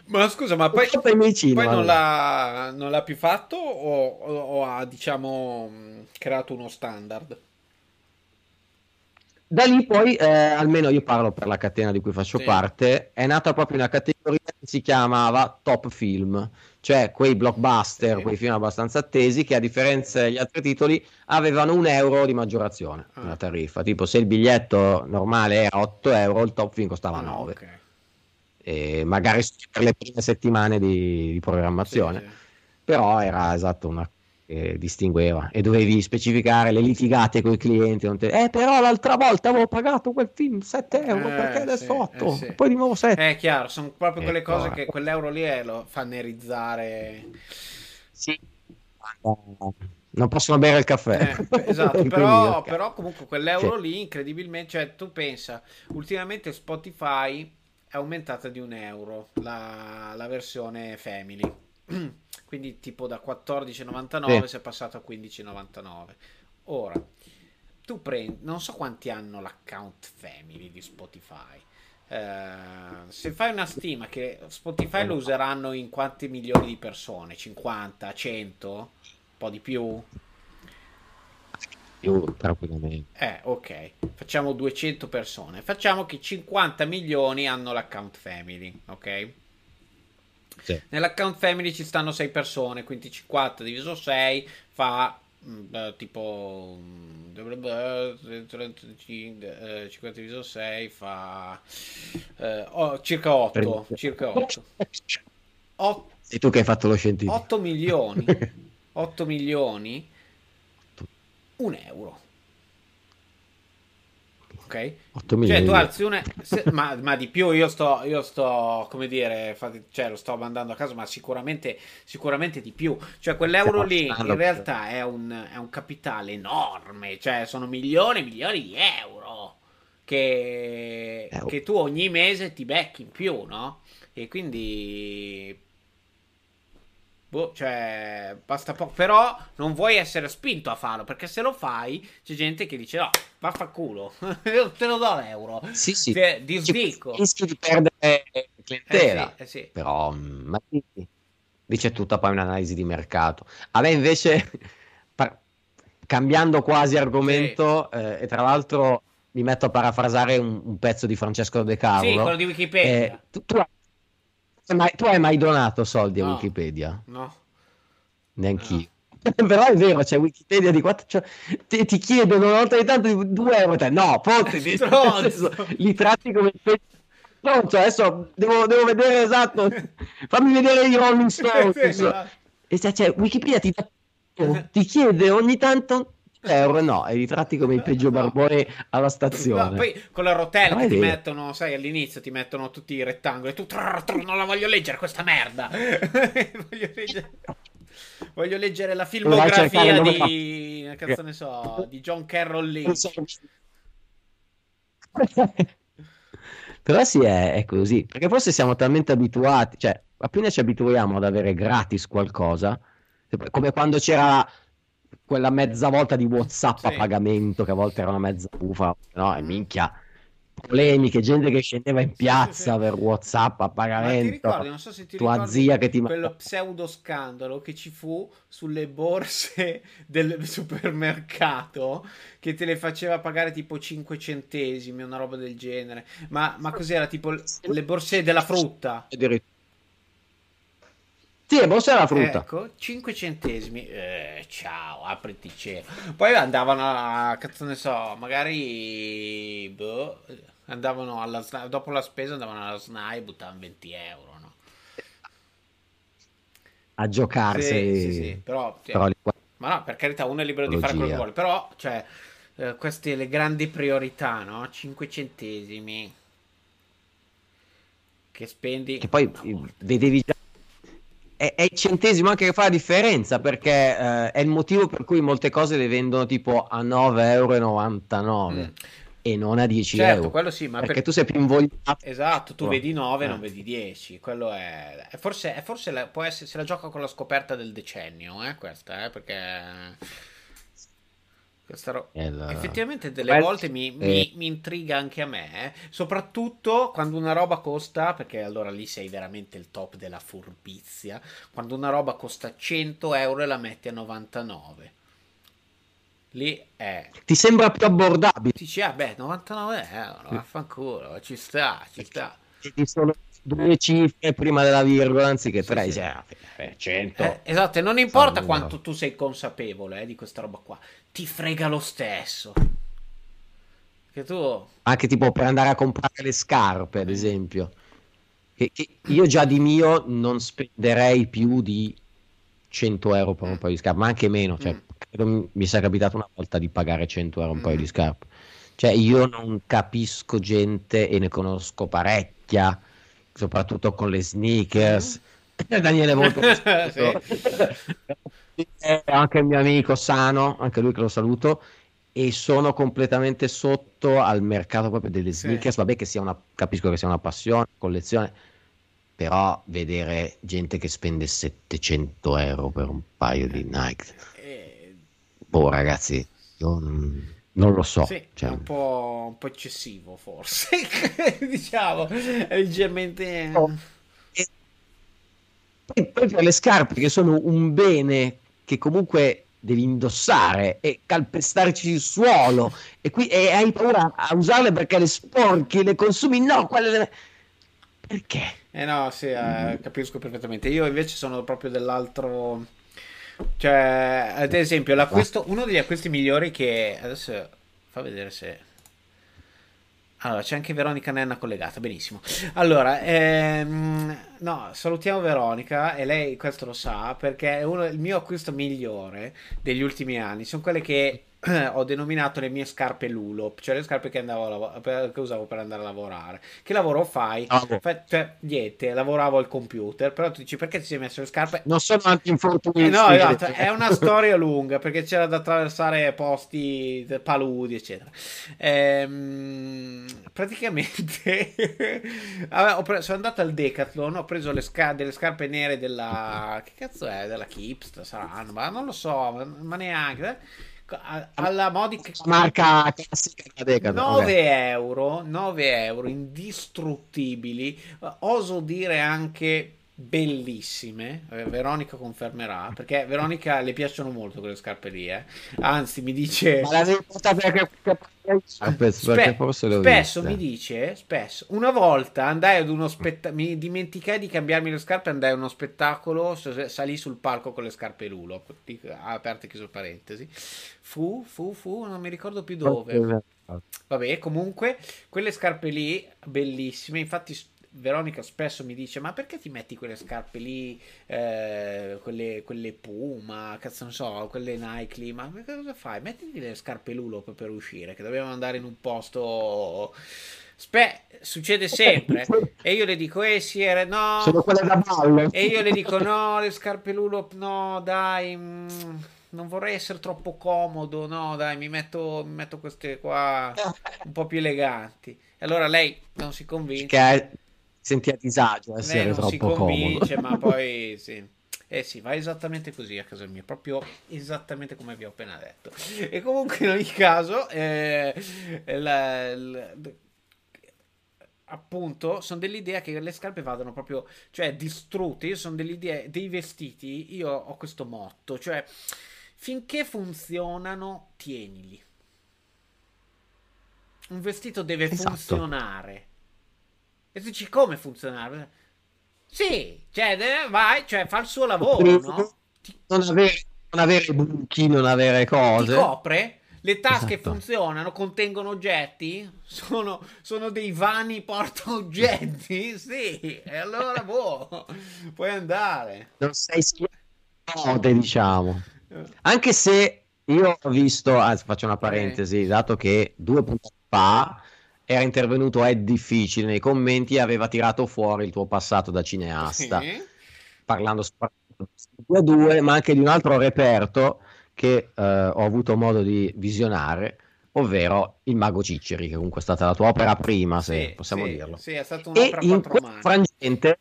Ma scusa, ma poi, cinema, poi non, l'ha, non, l'ha, più fatto o, o, o ha, diciamo, creato uno standard? Da lì poi, eh, almeno io parlo per la catena di cui faccio sì. parte, è nata proprio una categoria che si chiamava Top Film, cioè quei blockbuster, sì. quei film abbastanza attesi che a differenza degli altri titoli avevano un euro di maggiorazione ah. nella tariffa. Tipo se il biglietto normale era 8 euro, il top film costava ah, 9. Okay. E magari per le prime settimane di, di programmazione. Sì, Però era esatto una che distingueva e dovevi specificare le litigate con i clienti. Te... Eh, però l'altra volta avevo pagato quel film 7 euro eh, perché adesso sì, 8, eh, sì. poi di nuovo 7. È chiaro, sono proprio quelle ecco. cose che quell'euro lì è, lo fa nerizzare. Sì. Non possono bere il caffè. Eh, (laughs) esatto, però, però, comunque quell'euro sì. lì incredibilmente, cioè tu pensa, ultimamente Spotify è aumentata di un euro la, la versione family (clears throat) quindi tipo da 14,99 sì. si è passato a 15,99 ora tu prendi non so quanti hanno l'account family di Spotify Uh, se fai una stima che Spotify lo useranno in quanti milioni di persone? 50, 100? Un po' di più? Più tranquillamente. Eh, ok. Facciamo 200 persone. Facciamo che 50 milioni hanno l'account family, ok? Sì. Nell'account family ci stanno 6 persone, quindi 50 diviso 6 fa mm, eh, tipo 50 eh, diviso 6 fa eh, oh, circa 8 circa 8 8 e tu che hai fatto lo scientifico. 8 milioni (laughs) 8 milioni un euro ok? 8 cioè tu alzi una... Se, ma, ma, di più io sto, io sto come dire, fate, cioè lo sto mandando a caso, ma sicuramente, sicuramente di più. Cioè quell'euro lì in realtà è un, è un capitale enorme, cioè sono milioni e milioni di euro che, eh, oh. che tu ogni mese ti becchi in più, no? E quindi Boh, cioè, basta poco. Però non vuoi essere spinto a farlo, perché se lo fai c'è gente che dice no, vaffanculo, (laughs) te lo do l'euro. Sì, sì. Te, disdico. Rischi di perdere clientela. Eh sì, eh sì. Però, ma dice tutta poi un'analisi di mercato. A me invece, (laughs) par- cambiando quasi argomento, sì. eh, e tra l'altro mi metto a parafrasare un, un, pezzo di Francesco De Carlo. Sì, quello di Wikipedia. Eh, tu, tu mai, tu hai mai donato soldi no. a Wikipedia? No. Neanch'io. No. (laughs) Però è vero, c'è Wikipedia di 4 cioè, ti, ti, chiedono una volta di tanto di 2 euro. Te. No, fottiti, (laughs) li tratti come Pronto, adesso devo, devo, vedere esatto. Fammi vedere i Rolling (laughs) Stones. e se, cioè, Wikipedia ti, ti chiede ogni tanto euro no, e li tratti come il peggio barbone alla stazione. No, poi con la rotella che ti mettono, sai, all'inizio ti mettono tutti i rettangoli, tu trrr, trrr, non la voglio leggere questa merda. (laughs) voglio, leggere... voglio leggere la filmografia di cazzo ne so, di John Carroll Lynch. (laughs) Però sì, è, è, così, perché forse siamo talmente abituati, cioè appena ci abituiamo ad avere gratis qualcosa, come quando c'era quella mezza volta di WhatsApp sì. a pagamento, che a volte era una mezza bufa, no? E minchia, polemiche, gente che scendeva in piazza per WhatsApp a pagamento. Ma ti ricordi, non so se ti tua zia che ti quello pseudo scandalo che ci fu sulle borse (laughs) del supermercato che te le faceva pagare tipo 5 centesimi, una roba del genere. Ma, ma cos'era tipo le borse della frutta? Addirittura sì, borsa la frutta. Ecco, 5 centesimi. Eh, ciao, apriti cielo. Poi andavano a, cazzo ne so, magari... Boh, andavano alla dopo la spesa andavano alla SNAI e buttavano 20 euro, no? A giocarsi. Sì, sì, sì, però... Però. Ma no, per carità, uno è libero di fare quello che vuole. Però, cioè, eh, queste le grandi priorità, no? 5 centesimi. Che spendi... Che poi vedevi già è, il centesimo anche che fa la differenza perché eh, è il motivo per cui molte cose le vendono tipo a 9,99 euro. Mm. e non a 10 certo, euro. quello sì, ma perché per... tu sei più invogliato. Esatto, tu vedi 9 eh. non vedi 10. Quello è. è forse, è forse la... può essere. Se la gioca con la scoperta del decennio, eh, questa, eh, perché. Questa ro... Il... Effettivamente delle Beh, volte mi, eh. mi, mi intriga anche a me, eh. soprattutto quando una roba costa, perché allora lì sei veramente il top della furbizia, quando una roba costa 100 euro e la metti a 99. Lì è... Ti sembra più abbordabile. Dici, ah beh, 99 euro, vaffanculo, ci sta, ci sta. Ci sono due cifre prima della virgola anziché Sì, tre, sì. cioè, eh, 100. Eh, esatto, e non importa quanto tu sei consapevole eh, di questa roba qua, ti frega lo stesso. Che tu... Anche tipo per andare a comprare le scarpe, Mm. ad esempio. Che, che io già di mio non spenderei più di 100 euro per un paio di scarpe, ma anche meno. Cioè, Mm. mi, mi sia capitato una volta di pagare 100 euro un paio Mm. di scarpe. Cioè, io non capisco gente e ne conosco parecchia, soprattutto con le sneakers. (laughs) Daniele è molto (laughs) Sì. Eh, anche il mio amico Sano, anche lui che lo saluto, e sono completamente sotto al mercato proprio delle Sì. sneakers. Vabbè, che sia una, capisco che sia una passione, collezione, però vedere gente che spende 700 euro per un paio di Nike, Eh, boh, ragazzi, io non, non lo so. sì, cioè, è un po', un po' eccessivo forse, (laughs) diciamo, è leggermente... Oh. E poi per le scarpe che sono un bene che comunque devi indossare e calpestarci il suolo e, qui, e hai paura a usarle perché le sporchi, le consumi, no, quelle le- perché? Eh no, sì, eh, capisco perfettamente. Io invece sono proprio dell'altro... Cioè, ad esempio, uno degli acquisti migliori che... Adesso fa vedere se... Allora, c'è anche Veronica Nenna collegata, benissimo. Allora, ehm, no, salutiamo Veronica e lei questo lo sa perché è uno, il mio acquisto migliore degli ultimi anni sono quelle che (clears throat) ho denominato le mie scarpe Lulop, cioè le scarpe che, lav- che usavo per andare a lavorare. Che lavoro fai? Bravo. Fa- cioè, niente, lavoravo al computer, però tu dici perché ti sei messo le scarpe? Non sono anti-infortuni. Eh no, esatto, è una storia lunga perché c'era da attraversare posti paludi, eccetera. Ehm, praticamente (laughs) vabbè, pre- sono andato al Decathlon, ho preso le sca- delle scarpe nere della che cazzo è? Della Kipst saranno, ma non lo so, ma, ma neanche. Alla modica marca classica della Decathlon, 9 ok. euro, 9 euro indistruttibili, oso dire anche bellissime. Veronica confermerà perché Veronica le piacciono molto quelle scarpe lì. eh. Anzi, mi dice. Ma l'avevi portata perché ho spesso mi dice, spesso, una volta andai ad uno spettacolo, mi dimenticai di cambiarmi le scarpe, andai a uno spettacolo, salì sul palco con le scarpe Lulo, aperte e chiuso parentesi, fu, fu, fu, non mi ricordo più dove. Vabbè, comunque, quelle scarpe lì, bellissime. Infatti, Veronica spesso mi dice: Ma perché ti metti quelle scarpe lì? eh, quelle, quelle Puma, cazzo, non so, quelle Nike lì. Ma cosa fai? Mettiti le scarpe Lulo per, uscire, che dobbiamo andare in un posto. Spe- succede sempre. E io le dico: Eh, sì, era- no. Sono quelle da ballo. E io le dico: no, le scarpe Lulo, no, dai, mm, non vorrei essere troppo comodo, no, dai, mi metto, mi metto queste qua un po' più eleganti. E allora lei non si convince, Che senti a disagio a lei essere non si convince, comodo. ma (laughs) poi sì. Eh sì, va esattamente così a casa mia, proprio esattamente come vi ho appena detto. E comunque in ogni caso, eh, la- la- appunto, sono dell'idea che le scarpe vadano proprio, cioè, distrutte. Io sono dell'idea dei vestiti, io ho questo motto, cioè, finché funzionano, tienili. Un vestito deve Esatto. funzionare. E tu dici come funzionare? Sì, cioè, vai, cioè, fa il suo lavoro, no? Ti, Non avere, non avere buchi, non avere ti cose. copre? Le tasche Esatto. funzionano, contengono oggetti? Sono, sono dei vani porta oggetti? (laughs) Sì, e allora boh, puoi andare. Non sei schiave, diciamo. Anche se io ho visto, anzi faccio una parentesi, dato che due puntate fa era intervenuto Ed Difficile nei commenti e aveva tirato fuori il tuo passato da cineasta, Sì. parlando soprattutto di 2 a 2, ma anche di un altro reperto che eh, ho avuto modo di visionare, ovvero Il Mago Ciceri, che comunque è stata la tua opera prima, se Sì, possiamo sì, dirlo. sì, è stato E un'opera a in questo mani. frangente,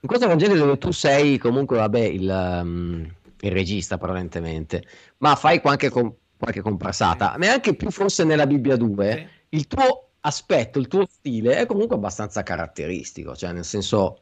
in questo frangente dove tu sei comunque, vabbè, il, um, il regista prevalentemente, ma fai anche con, qualche comparsata, ma è anche più forse nella Bibbia 2, Sì. Il tuo aspetto, il tuo stile è comunque abbastanza caratteristico, cioè nel senso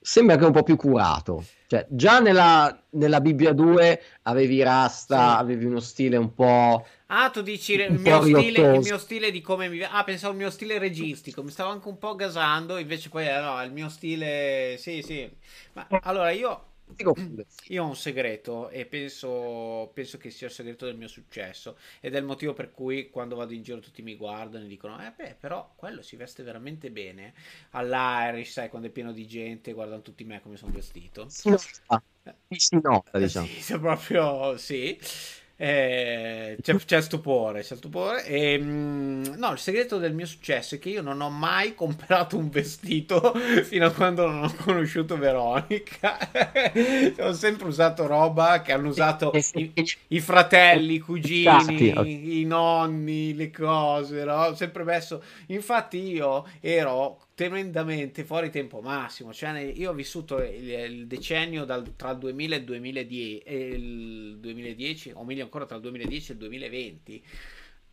sembra che è un po' più curato. Cioè, già nella, nella Bibbia 2 avevi rasta, Sì. avevi uno stile un po'... Ah, tu dici il mio, stile, il mio stile di come mi... Ah, pensavo il mio stile registico, mi stavo anche un po' gasando, invece poi eh, no, il mio stile... Sì, sì. Ma allora io... Io ho un segreto e penso, penso che sia il segreto del mio successo ed è il motivo per cui quando vado in giro tutti mi guardano e dicono eh beh però quello si veste veramente bene all'Irish sai quando è pieno di gente guardano tutti me come sono vestito Si nota, si nota, diciamo. sì, proprio sì. Eh, c'è, c'è stupore, c'è stupore. E, mm, no, il segreto del mio successo è che io non ho mai comprato un vestito (laughs) fino a quando non ho conosciuto Veronica. (laughs) ho sempre usato roba che hanno usato i, i fratelli, i cugini, i nonni, le cose, no? Ho sempre messo. Infatti, io ero tremendamente fuori tempo massimo. Cioè, io ho vissuto il, il decennio dal, tra il 2000 e il 2010, e il 2010 o meglio ancora tra il 2010 e il 2020.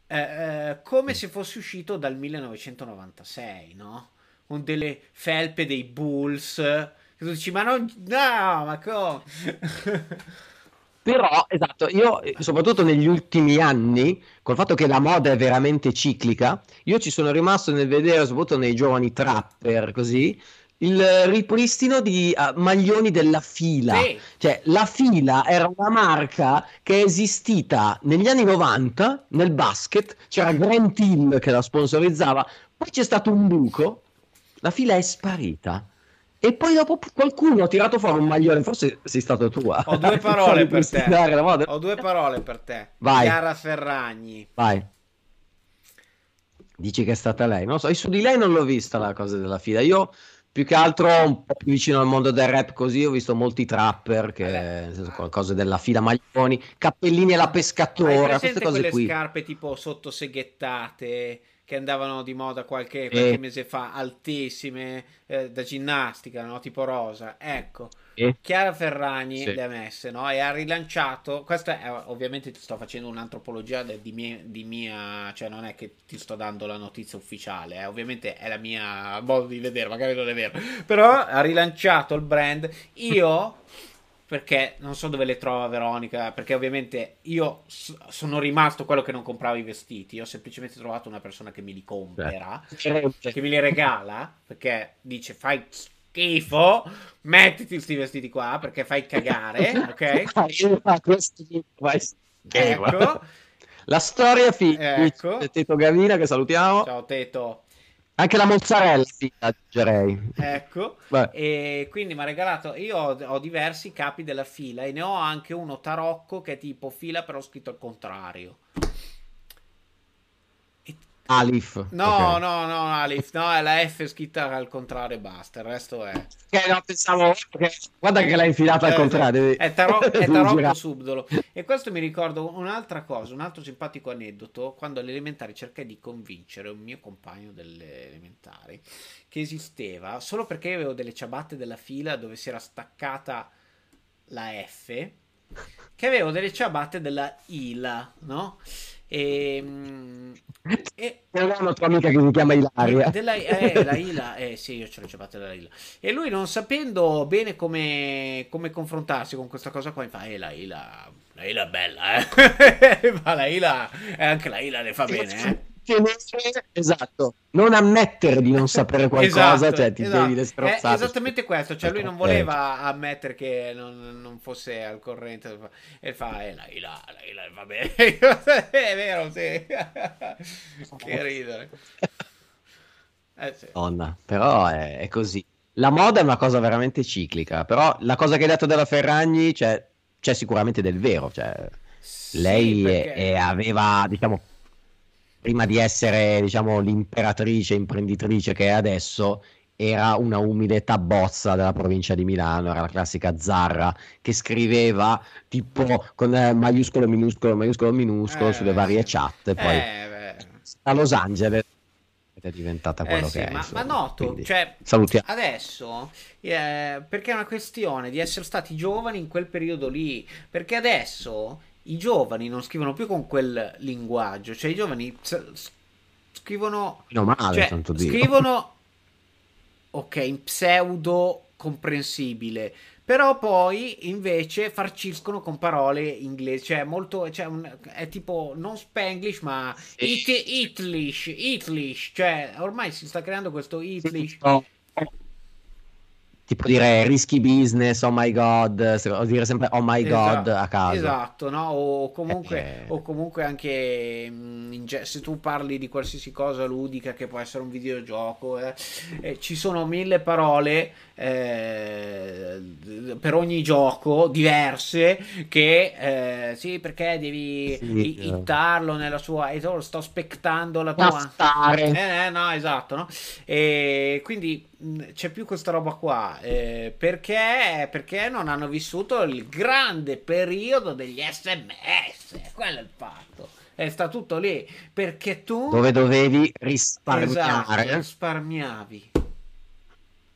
Eh, come se fossi uscito dal 1996, no? Con delle felpe dei Bulls. Che tu dici, ma non. No, ma come? (laughs) Però, esatto, io soprattutto negli ultimi anni, col fatto che la moda è veramente ciclica, io ci sono rimasto nel vedere, soprattutto nei giovani trapper, così, il ripristino di uh, maglioni della fila. Sì. Cioè, la fila era una marca che è esistita negli anni 90 nel basket, c'era Grant Hill che la sponsorizzava, poi c'è stato un buco, la fila è sparita. E poi dopo qualcuno ha tirato fuori un maglione, forse sei stato tu. Ho due (laughs) parole per te. Ho due parole per te. Vai. Chiara Ferragni. Vai. Dici che è stata lei? Non so, io su di lei non l'ho vista la cosa della fila. Io più che altro un po' più vicino al mondo del rap così ho visto molti trapper che senso, qualcosa della fila maglioni, cappellini alla pescatora, queste cose quelle qui. scarpe tipo sottoseghettate che andavano di moda qualche, qualche Eh. mese fa, altissime, eh, da ginnastica, no? Tipo rosa. Ecco, Eh. Chiara Ferragni Sì. le ha messe, no? E ha rilanciato. Questa è ovviamente ti sto facendo un'antropologia di mia, di mia, cioè non è che ti sto dando la notizia ufficiale, eh. ovviamente è la mia modo di vedere, magari non è vero, però ha rilanciato il brand. Io perché non so dove le trova Veronica, perché ovviamente io s- sono rimasto quello che non comprava i vestiti, ho semplicemente trovato una persona che me li compra, che me li regala, perché dice fai schifo, mettiti questi vestiti qua perché fai cagare, (laughs) ok? Questo Ecco, La storia figlia Ecco. di Tito Gavina che salutiamo. ciao Teto, Anche la mozzarella figlia, aggiungerei. ecco. Beh, E quindi mi ha regalato. Io ho, ho diversi capi della fila e ne ho anche uno tarocco che è tipo fila, però scritto al contrario. Alif. No, ok. no, no, Alif, no, è la F scritta al contrario e basta. Il resto è. Ok, no, pensavo che- guarda che l'hai infilata al Eh, contrario. È, taro- (laughs) è tarocco subdolo. E questo mi ricordo un'altra cosa, un altro simpatico aneddoto. Quando alle elementari cercai di convincere un mio compagno delle elementari che esisteva solo perché io avevo delle ciabatte della fila dove si era staccata la F, che avevo delle ciabatte della ILA, no? E, mm, e Non è una tua amica che si chiama Ilaria. della, eh, la Ila, eh sì, io ce l'ho ciabatte della Ila. E lui non sapendo bene come, come confrontarsi con questa cosa qua, mi fa, eh, la Ila, la Ila è bella, eh. (laughs) Ma la Ila, eh, anche la Ila le fa bene, eh. Esatto, non ammettere di non sapere (laughs) qualcosa, Esatto, cioè ti esatto. devi le È esattamente questo, cioè lui non voleva ammettere che non, non fosse al corrente e fa, eh, la la Ila va bene. (laughs) è vero, sì. (laughs) che ridere. Eh, sì. Madonna, però è, è così. La moda è una cosa veramente ciclica, però la cosa che hai detto della Ferragni, cioè, c'è sicuramente del vero, cioè, Sì, lei perché- è- è- aveva, diciamo, prima di essere, diciamo, l'imperatrice, imprenditrice che è adesso, era una umile tabbozza della provincia di Milano, era la classica Zarra che scriveva tipo con eh, maiuscolo, minuscolo, maiuscolo, minuscolo Eh, sulle varie chat e poi Eh, a Los Angeles è diventata Eh quello sì, che è. ma, insomma. ma noto, Quindi, cioè, salutiamo. adesso, eh, perché è una questione di essere stati giovani in quel periodo lì, perché adesso i giovani non scrivono più con quel linguaggio, cioè i giovani scrivono, Meno male, cioè, tanto Dio. scrivono, ok, in pseudo comprensibile, però poi invece farciscono con parole inglesi, cioè molto, cioè un- è tipo non spanglish ma it, itlish, itlish, cioè ormai si sta creando questo itlish. No. Tipo dire risky business, oh my god, o dire sempre oh my god Esatto, a caso. Esatto, no? O comunque, Eh. o comunque anche mm, in ge- se tu parli di qualsiasi cosa ludica che può essere un videogioco, eh, eh, ci sono mille parole eh, per ogni gioco diverse che eh, sì, perché devi Sì, i- eh. hittarlo nella sua e sto aspettando la tua Craftare. eh, eh, no, esatto, no? E quindi c'è più questa roba qua. eh, perché? Perché non hanno vissuto il grande periodo degli sms. Quello è il fatto. E sta tutto lì. Perché tu. Dove dovevi Esatto, risparmiare. risparmiavi.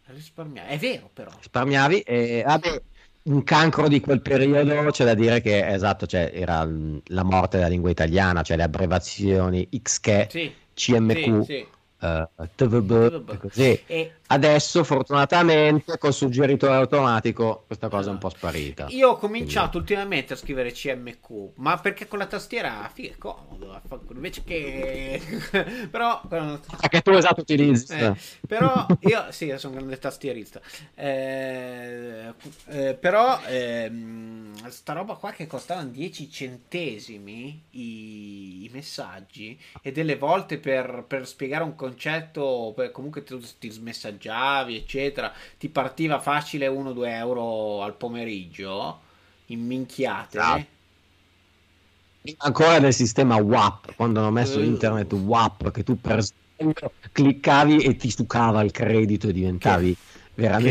Risparmiavi. È vero, però. risparmiavi e vabbè, un cancro di quel periodo c'è da dire che esatto, cioè, era mm, la morte della lingua italiana, cioè le abbreviazioni XK, Sì, CMQ, sì, sì. eh, TVB, così. E Adesso fortunatamente col suggeritore automatico questa cosa è un po' sparita. Io ho cominciato ultimamente a scrivere CMQ, ma perché con la tastiera figa, è comodo, invece che... (laughs) però... Perché tu esatto utilizzi. Eh, però io sì, io sono un grande tastierista. Eh, eh, però ehm, sta roba qua che costavano 10 centesimi i, i messaggi e delle volte per, per spiegare un concetto, comunque tu ti smessaggiavi, eccetera, ti partiva facile 1-2 euro al pomeriggio in minchiate. Ah. Ancora nel sistema WAP, quando hanno messo Eh. internet WAP, che tu per cliccavi e ti sucava il credito e diventavi che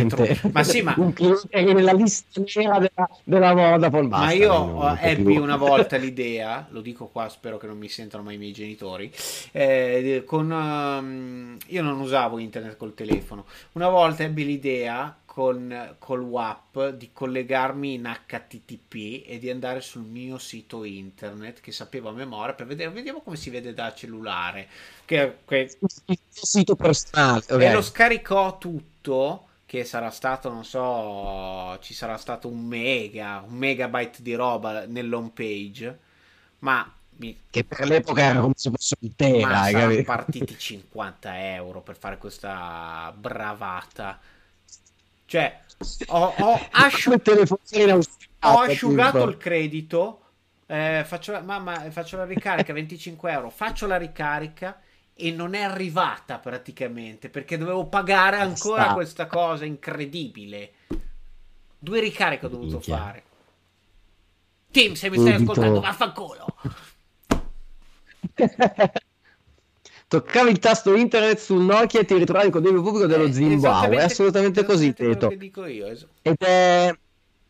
tro- ma sì, ma- un cliente nella lista nera della, della Vodafone. Ma Basta, io non- non può ebbi una volta l'idea, lo dico qua, spero che non mi sentano mai i miei genitori. eh, con, ehm, io non usavo internet col telefono. Una volta ebbi l'idea con col WAP di collegarmi in HTTP e di andare sul mio sito internet che sapevo a memoria per vedere, vediamo come si vede da cellulare. Che, che- il sito personale. ok. e lo scaricò tutto, che sarà stato, non so, ci sarà stato un mega, un megabyte di roba nell'home page, ma, Che per l'epoca era come se fosse un tera, capito? partiti 50 euro per fare questa bravata. Cioè, ho, ho asciu- (laughs) Come telefonino in Australia, ho asciugato il credito, eh, faccio, la- mamma, faccio la ricarica (laughs) 25 euro, faccio la ricarica e non è arrivata praticamente perché dovevo pagare ancora Sta. questa cosa incredibile. Due ricariche ho dovuto Minchia. fare. Tim, se mi stai Subito. ascoltando, vaffanculo. (laughs) Toccavi il tasto internet sul Nokia e ti ritrovavi con il pubblico dello Eh, Zimbabwe. È assolutamente così, Teto. Ed è,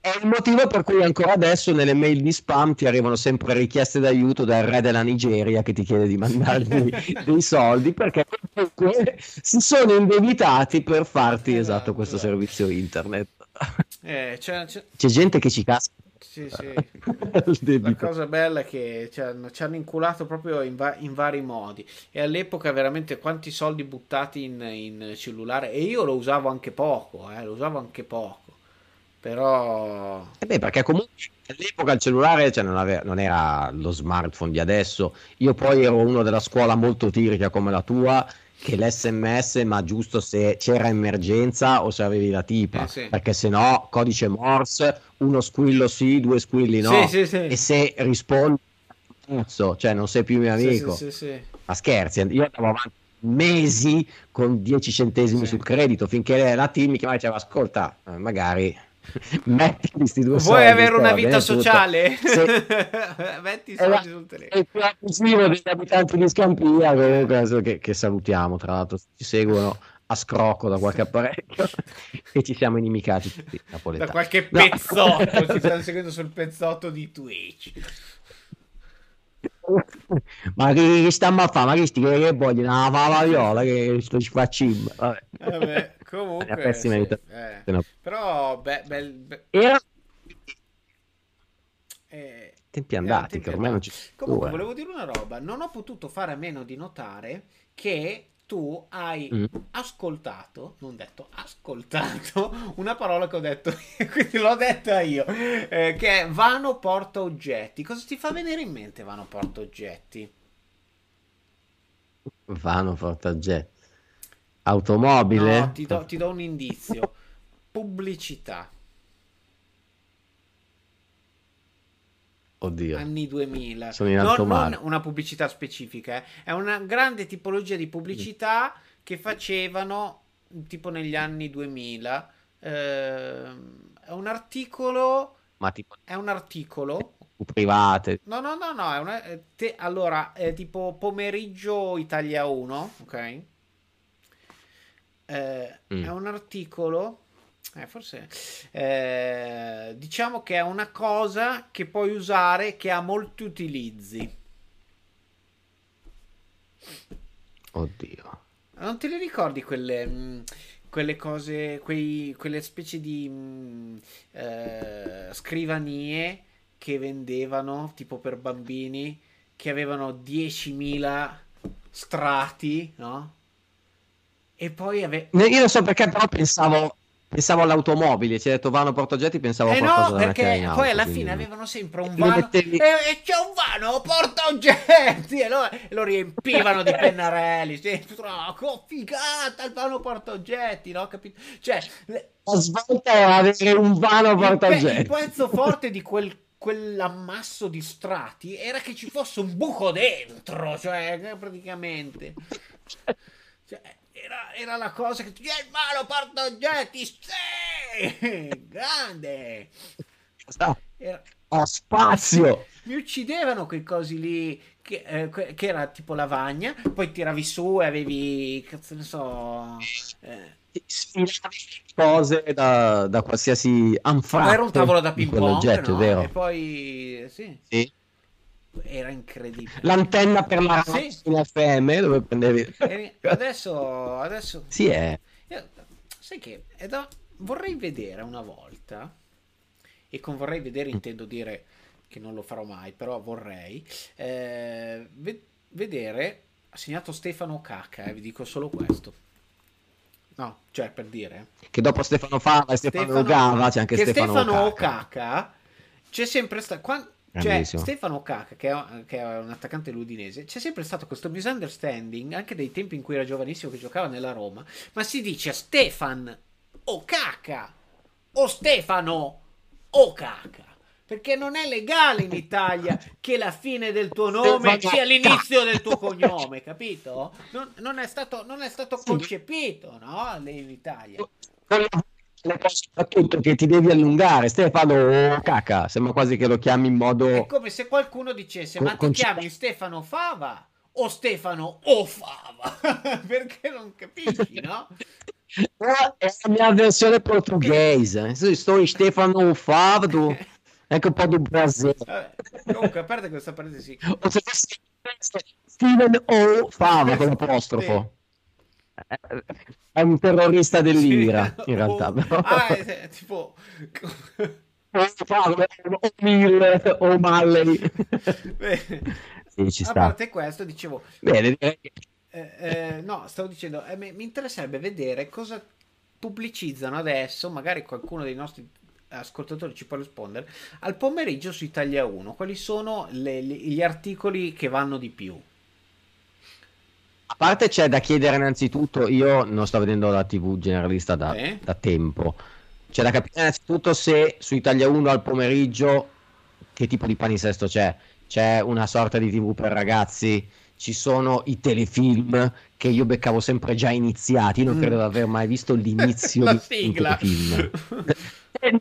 è il motivo per cui ancora adesso nelle mail di spam ti arrivano sempre richieste d'aiuto dal re della Nigeria che ti chiede di mandargli (laughs) dei soldi perché comunque si sono indebitati per farti esatto, Esatto, questo servizio internet. Eh, c'è- c'è- C'è gente che ci casca. Sì, sì. (laughs) La cosa bella è che ci hanno, ci hanno inculato proprio in, va- in vari modi. E all'epoca veramente quanti soldi buttati in, in cellulare e io lo usavo anche poco, eh, lo usavo anche poco, però Eh beh, perché comunque all'epoca il cellulare cioè, non, ave- non era lo smartphone di adesso. Io poi ero uno della scuola molto tirica come la tua, che l'SMS, ma giusto se c'era emergenza o se avevi la tipa, Eh, sì. perché se no codice Morse, uno squillo sì, due squilli no. Sì, sì, sì. E se rispondi, cazzo, cioè non sei più mio amico. sì, sì, sì. Ma scherzi, io andavo avanti mesi con 10 centesimi sul credito finché la team mi chiamava e diceva ascolta, eh, magari (laughs) metti questi due soldi. Vuoi avere una vita bene tutto." sociale? Se- (laughs) Metti i Era- soldi sul telefono. il più abusivo degli abitanti di Scampia comunque che, che salutiamo tra l'altro ci seguono a scrocco da qualche (laughs) apparecchio e ci siamo inimicati tutti napoletani. Da qualche pezzotto, no. ci stanno seguendo sul pezzotto di Twitch. ma che, che stiamo a fare? Ma che sti che vogliono la fava viola che sto facciamo? Vabbè. Vabbè, comunque sì, eh. no. però be, be, be... era eh, tempi andati tempi che ormai andati. non ci comunque volevo dire una roba non ho potuto fare a meno di notare che tu hai mm. ascoltato, non detto, ascoltato (laughs) una parola che ho detto, (laughs) quindi l'ho detta io, eh, che è vano porta oggetti. Cosa ti fa venire in mente vano porta oggetti? Vano porta oggetti. Automobile? No, ti do, ti do un indizio. (laughs) Pubblicità. Oddio. anni 2000. Sono in alto non, non una pubblicità specifica, eh. è una grande tipologia di pubblicità che facevano tipo negli anni 2000. Eh, è un articolo. Ma tipo. È un articolo. Private. No, no, no, no. È una, te, allora, è tipo pomeriggio Italia 1, ok? Eh, mm. È un articolo eh, forse eh, diciamo che è una cosa che puoi usare che ha molti utilizzi. Oddio. Non te le ricordi quelle, mh, mm, quelle cose, quei, quelle specie di mh, mm, eh, scrivanie che vendevano tipo per bambini che avevano 10.000 strati, no? E poi ave- Io non so perché però pensavo Pensavo all'automobile, ci hai detto vano portaoggetti, pensavo eh a qualcosa no, perché poi alla quindi... fine avevano sempre un vano mettevi... e, e, c'è un vano portaoggetti e lo, e lo riempivano di pennarelli, sì, figata il vano portaoggetti, no? Capito? Cioè, la svolta è avere un vano portaoggetti. Il, pe- il pezzo forte di quel quell'ammasso di strati era che ci fosse un buco dentro, cioè praticamente. Cioè, era, era la cosa che tu dici, il malo porta oggetti, sì, (laughs) grande. Era... Ho spazio. Mi uccidevano quei cosi lì che, eh, che, era tipo lavagna, poi tiravi su e avevi, cazzo ne so... Eh, cose da, da qualsiasi anfratto era un tavolo da ping pong no? vero? e poi sì. sì era incredibile. L'antenna per la sì. FM dove prendevi. Adesso, adesso... (laughs) Sì, è. Io, sai che da... vorrei vedere una volta, e con vorrei vedere mm. intendo dire che non lo farò mai, però vorrei eh, ve- vedere. Ha segnato Stefano Caca, eh, vi dico solo questo. No, cioè per dire. Che dopo Stefano Fava e Stefano, Stefano Gava c'è anche Stefano, Stefano Ocaca. C'è sempre stato. Quando cioè, Stefano Caca, che è, che è, un attaccante ludinese, c'è sempre stato questo misunderstanding, anche dei tempi in cui era giovanissimo che giocava nella Roma, ma si dice Stefan o Caca o Stefano o Caca. Perché non è legale in Italia (laughs) che la fine del tuo nome sia l'inizio del tuo cognome, capito? Non, non, è, stato, non è stato concepito, no? In Italia soprattutto che ti devi allungare. Stefano Caca, sembra quasi che lo chiami in modo. È come se qualcuno dicesse: Ma ti chiami Stefano Fava o Stefano O Fava? (laughs) Perché non capisci, no? È la mia versione portoghese. Sto in Stefano Fava. Do... Anche (laughs) un po' di Brasile. Comunque, a parte questa parentesi. O se Steven O Fava con l'apostrofo. È un terrorista dell'Ira, in realtà. O, però. Ah, è, tipo... o Miller o Malley. sì, ci sta. A parte questo, dicevo... Bene, direi che... Eh, eh, no, stavo dicendo, eh, mi interesserebbe vedere cosa pubblicizzano adesso, magari qualcuno dei nostri ascoltatori ci può rispondere, al pomeriggio su Italia 1, quali sono le, gli articoli che vanno di più? A parte c'è da chiedere innanzitutto, io non sto vedendo la TV generalista da, eh? da tempo, c'è da capire innanzitutto se su Italia 1 al pomeriggio che tipo di paninsesto c'è. C'è una sorta di TV per ragazzi, ci sono i telefilm che io beccavo sempre già iniziati, non mm. credo di aver mai visto l'inizio (laughs) di un telefilm. (laughs)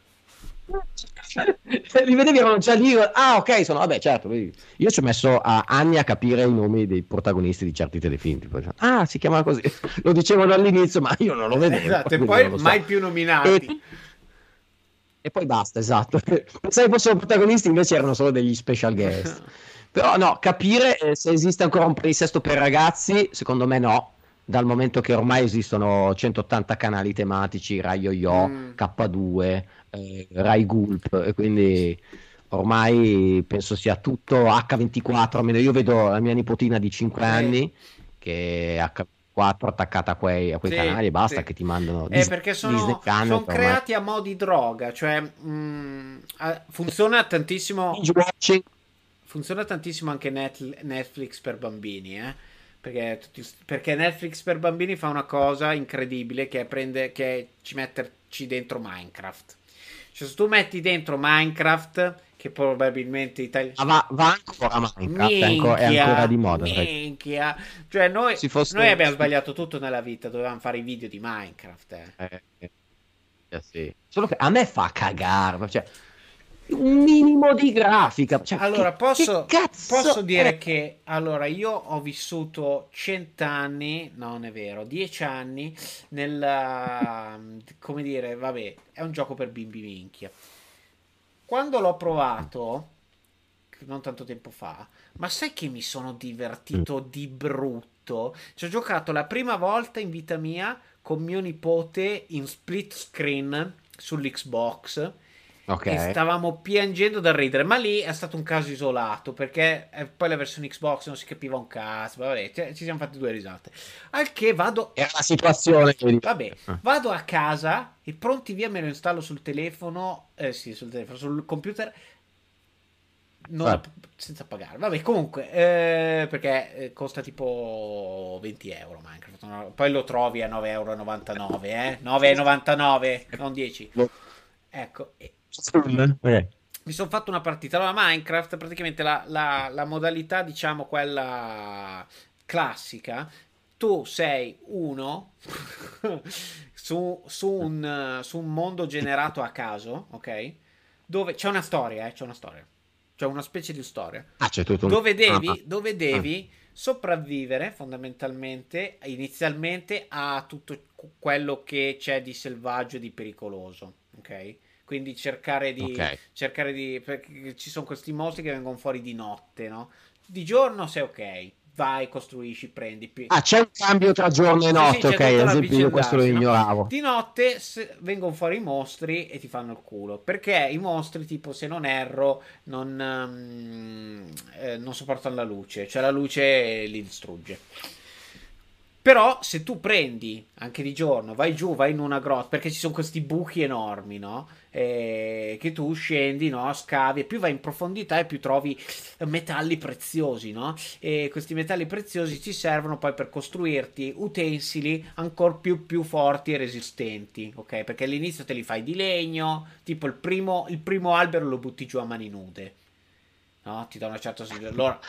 (laughs) li vedevi erano già lì ah ok sono vabbè certo io ci ho messo a anni a capire i nomi dei protagonisti di certi telefilm tipo, ah si chiama così. (laughs) Lo dicevano all'inizio ma io non lo vedevo esatto, e poi so. mai più nominati. E, e poi basta esatto. (laughs) Pensavo fossero protagonisti invece erano solo degli special guest. Però no capire eh, se esiste ancora un palinsesto per ragazzi secondo me no. Dal momento che ormai esistono 180 canali tematici, Rai Yo-Yo, mm. K2, eh, Rai Gulp, e quindi ormai penso sia tutto H24. Io vedo la mia nipotina di 5 anni che H24 attaccata a quei, a quei sì, canali e basta sì. che ti mandano eh, perché sono, sono creati a mo' di droga cioè mh, mm, funziona tantissimo funziona tantissimo anche Netflix per bambini eh perché, tutti, perché, Netflix per bambini fa una cosa incredibile che è, prende, che è ci metterci dentro Minecraft. Cioè, se tu metti dentro Minecraft, che probabilmente Italia... Ah, va, va, ancora Minecraft, minchia, è, ancora, è, ancora, di moda. Minchia. Cioè, noi, fosse... noi, abbiamo sbagliato tutto nella vita, dovevamo fare i video di Minecraft. Eh. Eh, eh, sì. Solo che a me fa cagare, cioè un minimo di grafica. Cioè, allora, che, posso, che posso dire che allora io ho vissuto cent'anni, no, non è vero, dieci anni nel come dire, vabbè, è un gioco per bimbi minchia. Quando l'ho provato, non tanto tempo fa, ma sai che mi sono divertito mm. di brutto? Ci ho giocato la prima volta in vita mia con mio nipote in split screen sull'Xbox Okay. E stavamo piangendo dal ridere, ma lì è stato un caso isolato perché eh, poi la versione Xbox non si capiva un cazzo. Vabbè, cioè, ci siamo fatti due risate. Al che vado. Era la situazione. Vabbè, ah. vado a casa e pronti via me lo installo sul telefono. Eh sì, sul telefono, sul computer. Non, senza pagare. Vabbè, comunque, eh, perché eh, costa tipo 20 euro Minecraft. Poi lo trovi a 9,99 euro. Eh? 9,99, non 10. Ecco. Okay. Mi sono fatto una partita. Allora, Minecraft, praticamente la, la, la modalità, diciamo, quella classica. Tu sei uno (laughs) su, su, un, su un mondo generato a caso, ok? Dove c'è una storia, eh? C'è una storia. C'è una specie di storia. Ah, c'è tutto un... Dove devi, ah, ah. dove devi ah. sopravvivere, fondamentalmente, inizialmente, a tutto quello che c'è di selvaggio e di pericoloso, ok? Quindi cercare di, okay. cercare di. Perché ci sono questi mostri che vengono fuori di notte, no? Di giorno sei ok. Vai, costruisci, prendi. Ah, c'è un cambio tra giorno e notte, sì, sì, ok. Ad esempio, io questo lo ignoravo. No? Di notte se, vengono fuori i mostri e ti fanno il culo. Perché i mostri, tipo, se non erro, non, um, eh, non sopportano la luce. Cioè, la luce li distrugge. Però se tu prendi anche di giorno, vai giù, vai in una grotta, perché ci sono questi buchi enormi, no? Eh, che tu scendi, no? Scavi e più vai in profondità e più trovi metalli preziosi, no? E questi metalli preziosi ti servono poi per costruirti utensili ancora più, più forti e resistenti, ok? Perché all'inizio te li fai di legno, tipo il primo, il primo albero lo butti giù a mani nude no? Ti dà una certa lo,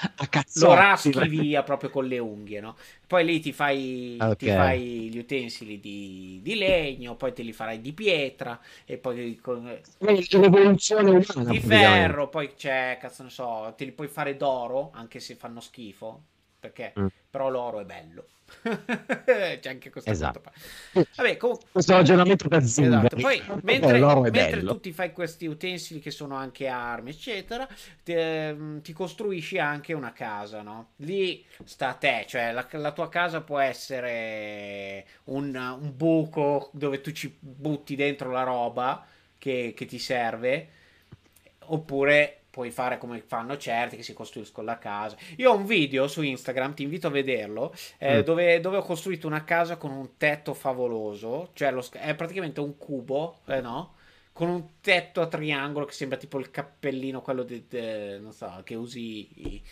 lo raschi via proprio con le unghie, no? Poi lì ti fai, okay. ti fai gli utensili di, di, legno, poi te li farai di pietra e poi con, l'evoluzione umana di ferro, poi c'è, cazzo ne so, te li puoi fare d'oro, anche se fanno schifo, perché mm. però l'oro è bello. (laughs) C'è anche questo esatto. Vabbè, comunque... questo ragionamento da esatto. Poi, (laughs) mentre, mentre tu ti fai questi utensili che sono anche armi, eccetera, ti, ehm, ti costruisci anche una casa, no? Lì sta a te, cioè la, la tua casa può essere un, un, buco dove tu ci butti dentro la roba che, che ti serve, oppure puoi fare come fanno certi che si costruiscono la casa. Io ho un video su Instagram, ti invito a vederlo, eh, mm. dove, dove, ho costruito una casa con un tetto favoloso, cioè lo, è praticamente un cubo, eh, no? Con un tetto a triangolo che sembra tipo il cappellino, quello de, de, non so, che usi...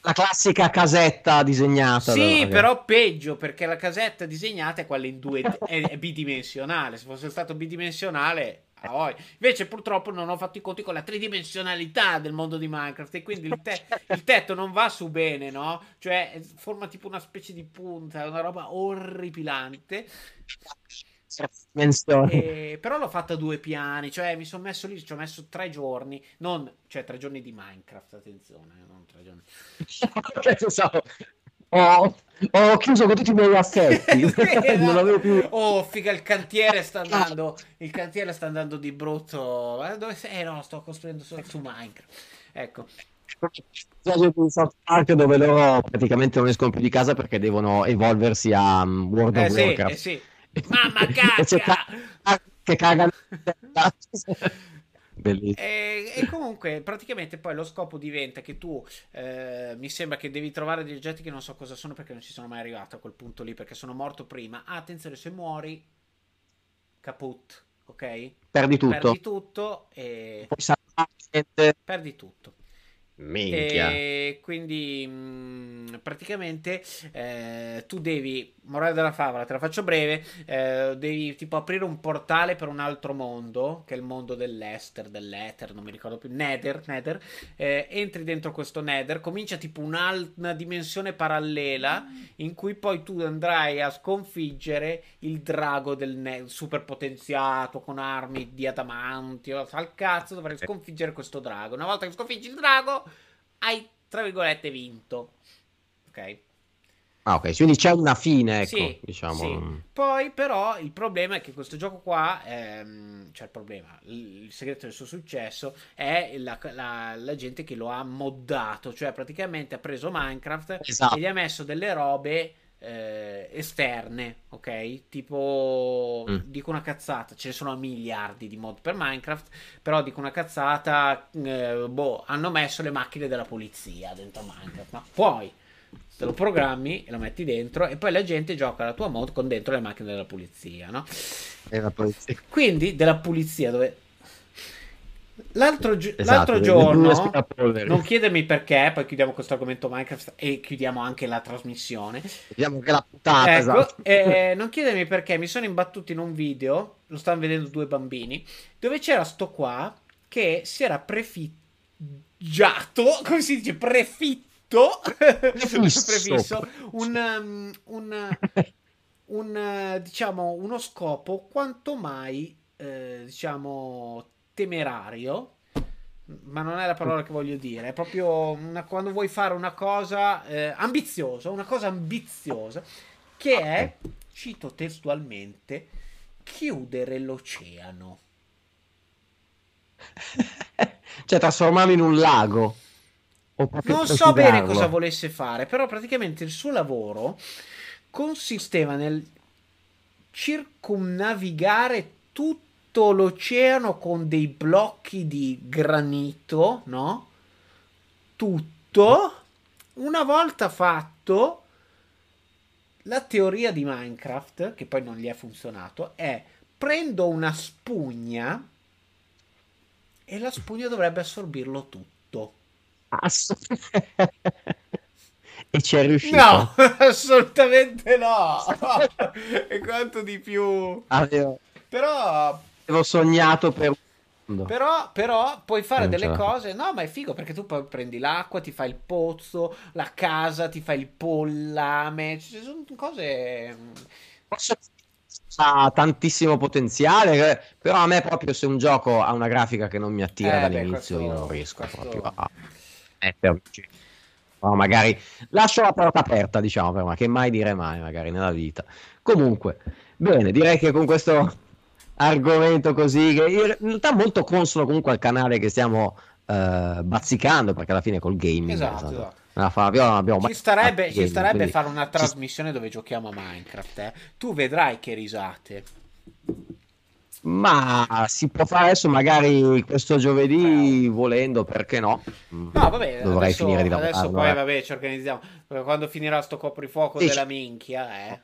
La classica casetta disegnata. Sì, però peggio perché la casetta disegnata è quella in due, è, è bidimensionale. Se fosse stato bidimensionale Oh, invece purtroppo non ho fatto i conti con la tridimensionalità del mondo di Minecraft e quindi il, te- (laughs) il, tetto non va su bene, no? Cioè forma tipo una specie di punta, una roba orripilante. E, però l'ho fatta a due piani, cioè mi sono messo lì, ci ho messo tre giorni, non, cioè tre giorni di Minecraft, attenzione, non tre giorni. (laughs) ho, ho chiuso con tutti i miei assetti, (laughs) (laughs) non avevo più... Oh, figa, il cantiere sta andando, il cantiere sta andando di brutto. Dove sei? Eh no, sto costruendo solo su Minecraft. Ecco di South Park dove loro praticamente non escono più di casa perché devono evolversi a um, World eh of sì, Warcraft. Eh sì. Mamma (laughs) cacca! che cagano. E, e, comunque praticamente poi lo scopo diventa che tu eh, mi sembra che devi trovare degli oggetti che non so cosa sono perché non ci sono mai arrivato a quel punto lì perché sono morto prima. Ah, attenzione se muori caput ok? Perdi tutto. Perdi tutto e perdi tutto Minchia. E quindi mh, mm, praticamente eh, tu devi, morale della favola, te la faccio breve, eh, devi tipo aprire un portale per un altro mondo, che è il mondo dell'Ester, dell'Ether, non mi ricordo più, Nether, Nether. Eh, entri dentro questo Nether, comincia tipo una dimensione parallela in cui poi tu andrai a sconfiggere il drago del Nether, super potenziato, con armi di adamanti, al cazzo dovrai sconfiggere questo drago. Una volta che sconfiggi il drago hai, tra virgolette, vinto. Ok? Ah, ok, quindi c'è una fine, ecco, sì, diciamo. Sì. Poi, però, il problema è che questo gioco qua, ehm, cioè il problema, il segreto del suo successo è la, la, la gente che lo ha moddato, cioè praticamente ha preso Minecraft esatto. e gli ha messo delle robe eh, esterne, ok? Tipo, mm. dico una cazzata, ce ne sono miliardi di mod per Minecraft, però dico una cazzata, eh, boh, hanno messo le macchine della polizia dentro Minecraft, ma poi te lo programmi e lo metti dentro e poi la gente gioca la tua mod con dentro le macchine della polizia, no? Polizia. Quindi della polizia dove L'altro, gi- esatto, l'altro giorno, non chiedermi perché, poi chiudiamo questo argomento Minecraft e chiudiamo anche la trasmissione. Chiudiamo anche la puntata. Ecco, esatto. eh, non chiedermi perché mi sono imbattuto in un video, lo stanno vedendo due bambini, dove c'era sto qua che si era prefiggiato, (laughs) come si dice, prefitto, (laughs) prefisso, un, um, un, un, diciamo, uno scopo quanto mai, eh, diciamo temerario, ma non è la parola che voglio dire, è proprio una, quando vuoi fare una cosa eh, ambiziosa, una cosa ambiziosa, che è, cito testualmente, chiudere l'oceano. (laughs) cioè trasformarlo in un lago. Non so bene cosa volesse fare, però praticamente il suo lavoro consisteva nel circumnavigare tutto tutto l'oceano con dei blocchi di granito, no? Tutto. Una volta fatto, la teoria di Minecraft, che poi non gli è funzionato, è prendo una spugna e la spugna dovrebbe assorbirlo tutto. (laughs) e ci è riuscito? No, (laughs) assolutamente no. (laughs) e quanto di più. Avevo... Però avevo sognato per però, però, puoi fare non delle cose. No, ma è figo perché tu poi prendi l'acqua, ti fai il pozzo, la casa, ti fai il pollame. Ci sono cose. Ha tantissimo potenziale. Eh, però a me, proprio se un gioco ha una grafica che non mi attira eh, dall'inizio, beh, questo, io non riesco questo... proprio a metterci. No, magari lascio la porta aperta, diciamo, ma che mai dire mai, magari nella vita. Comunque, bene, direi che con questo argomento così, che in realtà molto consono comunque al canale che stiamo uh, bazzicando, perché alla fine col gaming. Esatto, esatto. Abbiamo, ci starebbe, gaming, ci starebbe quindi... fare una trasmissione dove giochiamo a Minecraft. Eh? Tu vedrai che risate. Ma si può fare adesso, magari questo giovedì, eh. volendo, perché no? No, vabbè, dovrei adesso, finire di lavorare. Adesso poi, eh. vabbè, ci organizziamo. Quando finirà sto coprifuoco Dici. della minchia, eh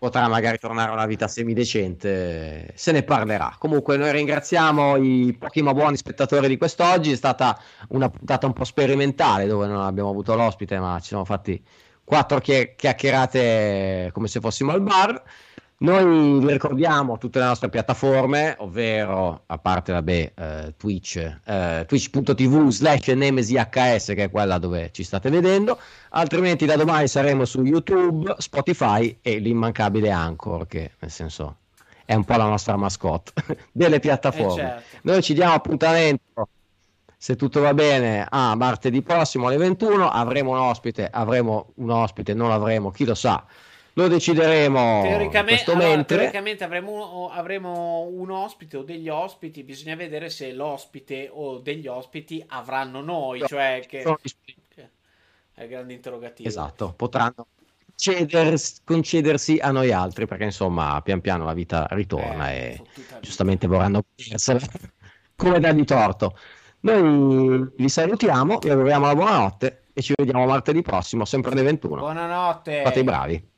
potrà magari tornare a una vita semidecente, se ne parlerà. Comunque noi ringraziamo i pochi ma buoni spettatori di quest'oggi, è stata una puntata un po' sperimentale dove non abbiamo avuto l'ospite ma ci siamo fatti quattro chiacchierate come se fossimo al bar. Noi vi ricordiamo tutte le nostre piattaforme, ovvero a parte vabbè, eh, Twitch, eh, twitch.tv slash nemesihs che è quella dove ci state vedendo, altrimenti da domani saremo su YouTube, Spotify e l'immancabile Anchor, che nel senso è un po' la nostra mascotte (laughs) delle piattaforme. Eh certo. Noi ci diamo appuntamento se tutto va bene, a martedì prossimo alle 21 avremo un ospite, avremo un ospite, non avremo, chi lo sa. Lo decideremo teoricamente, allora, mentre... teoricamente avremo, avremo, un ospite o degli ospiti. Bisogna vedere se l'ospite o degli ospiti avranno noi, cioè che, è il grande interrogativo. Esatto, potranno concedersi, concedersi a noi altri perché insomma pian piano la vita ritorna eh, e giustamente vorranno godersela (laughs) come da di torto. Noi vi salutiamo, vi auguriamo la buonanotte e ci vediamo martedì prossimo, sempre alle 21. Buonanotte. Fate i bravi.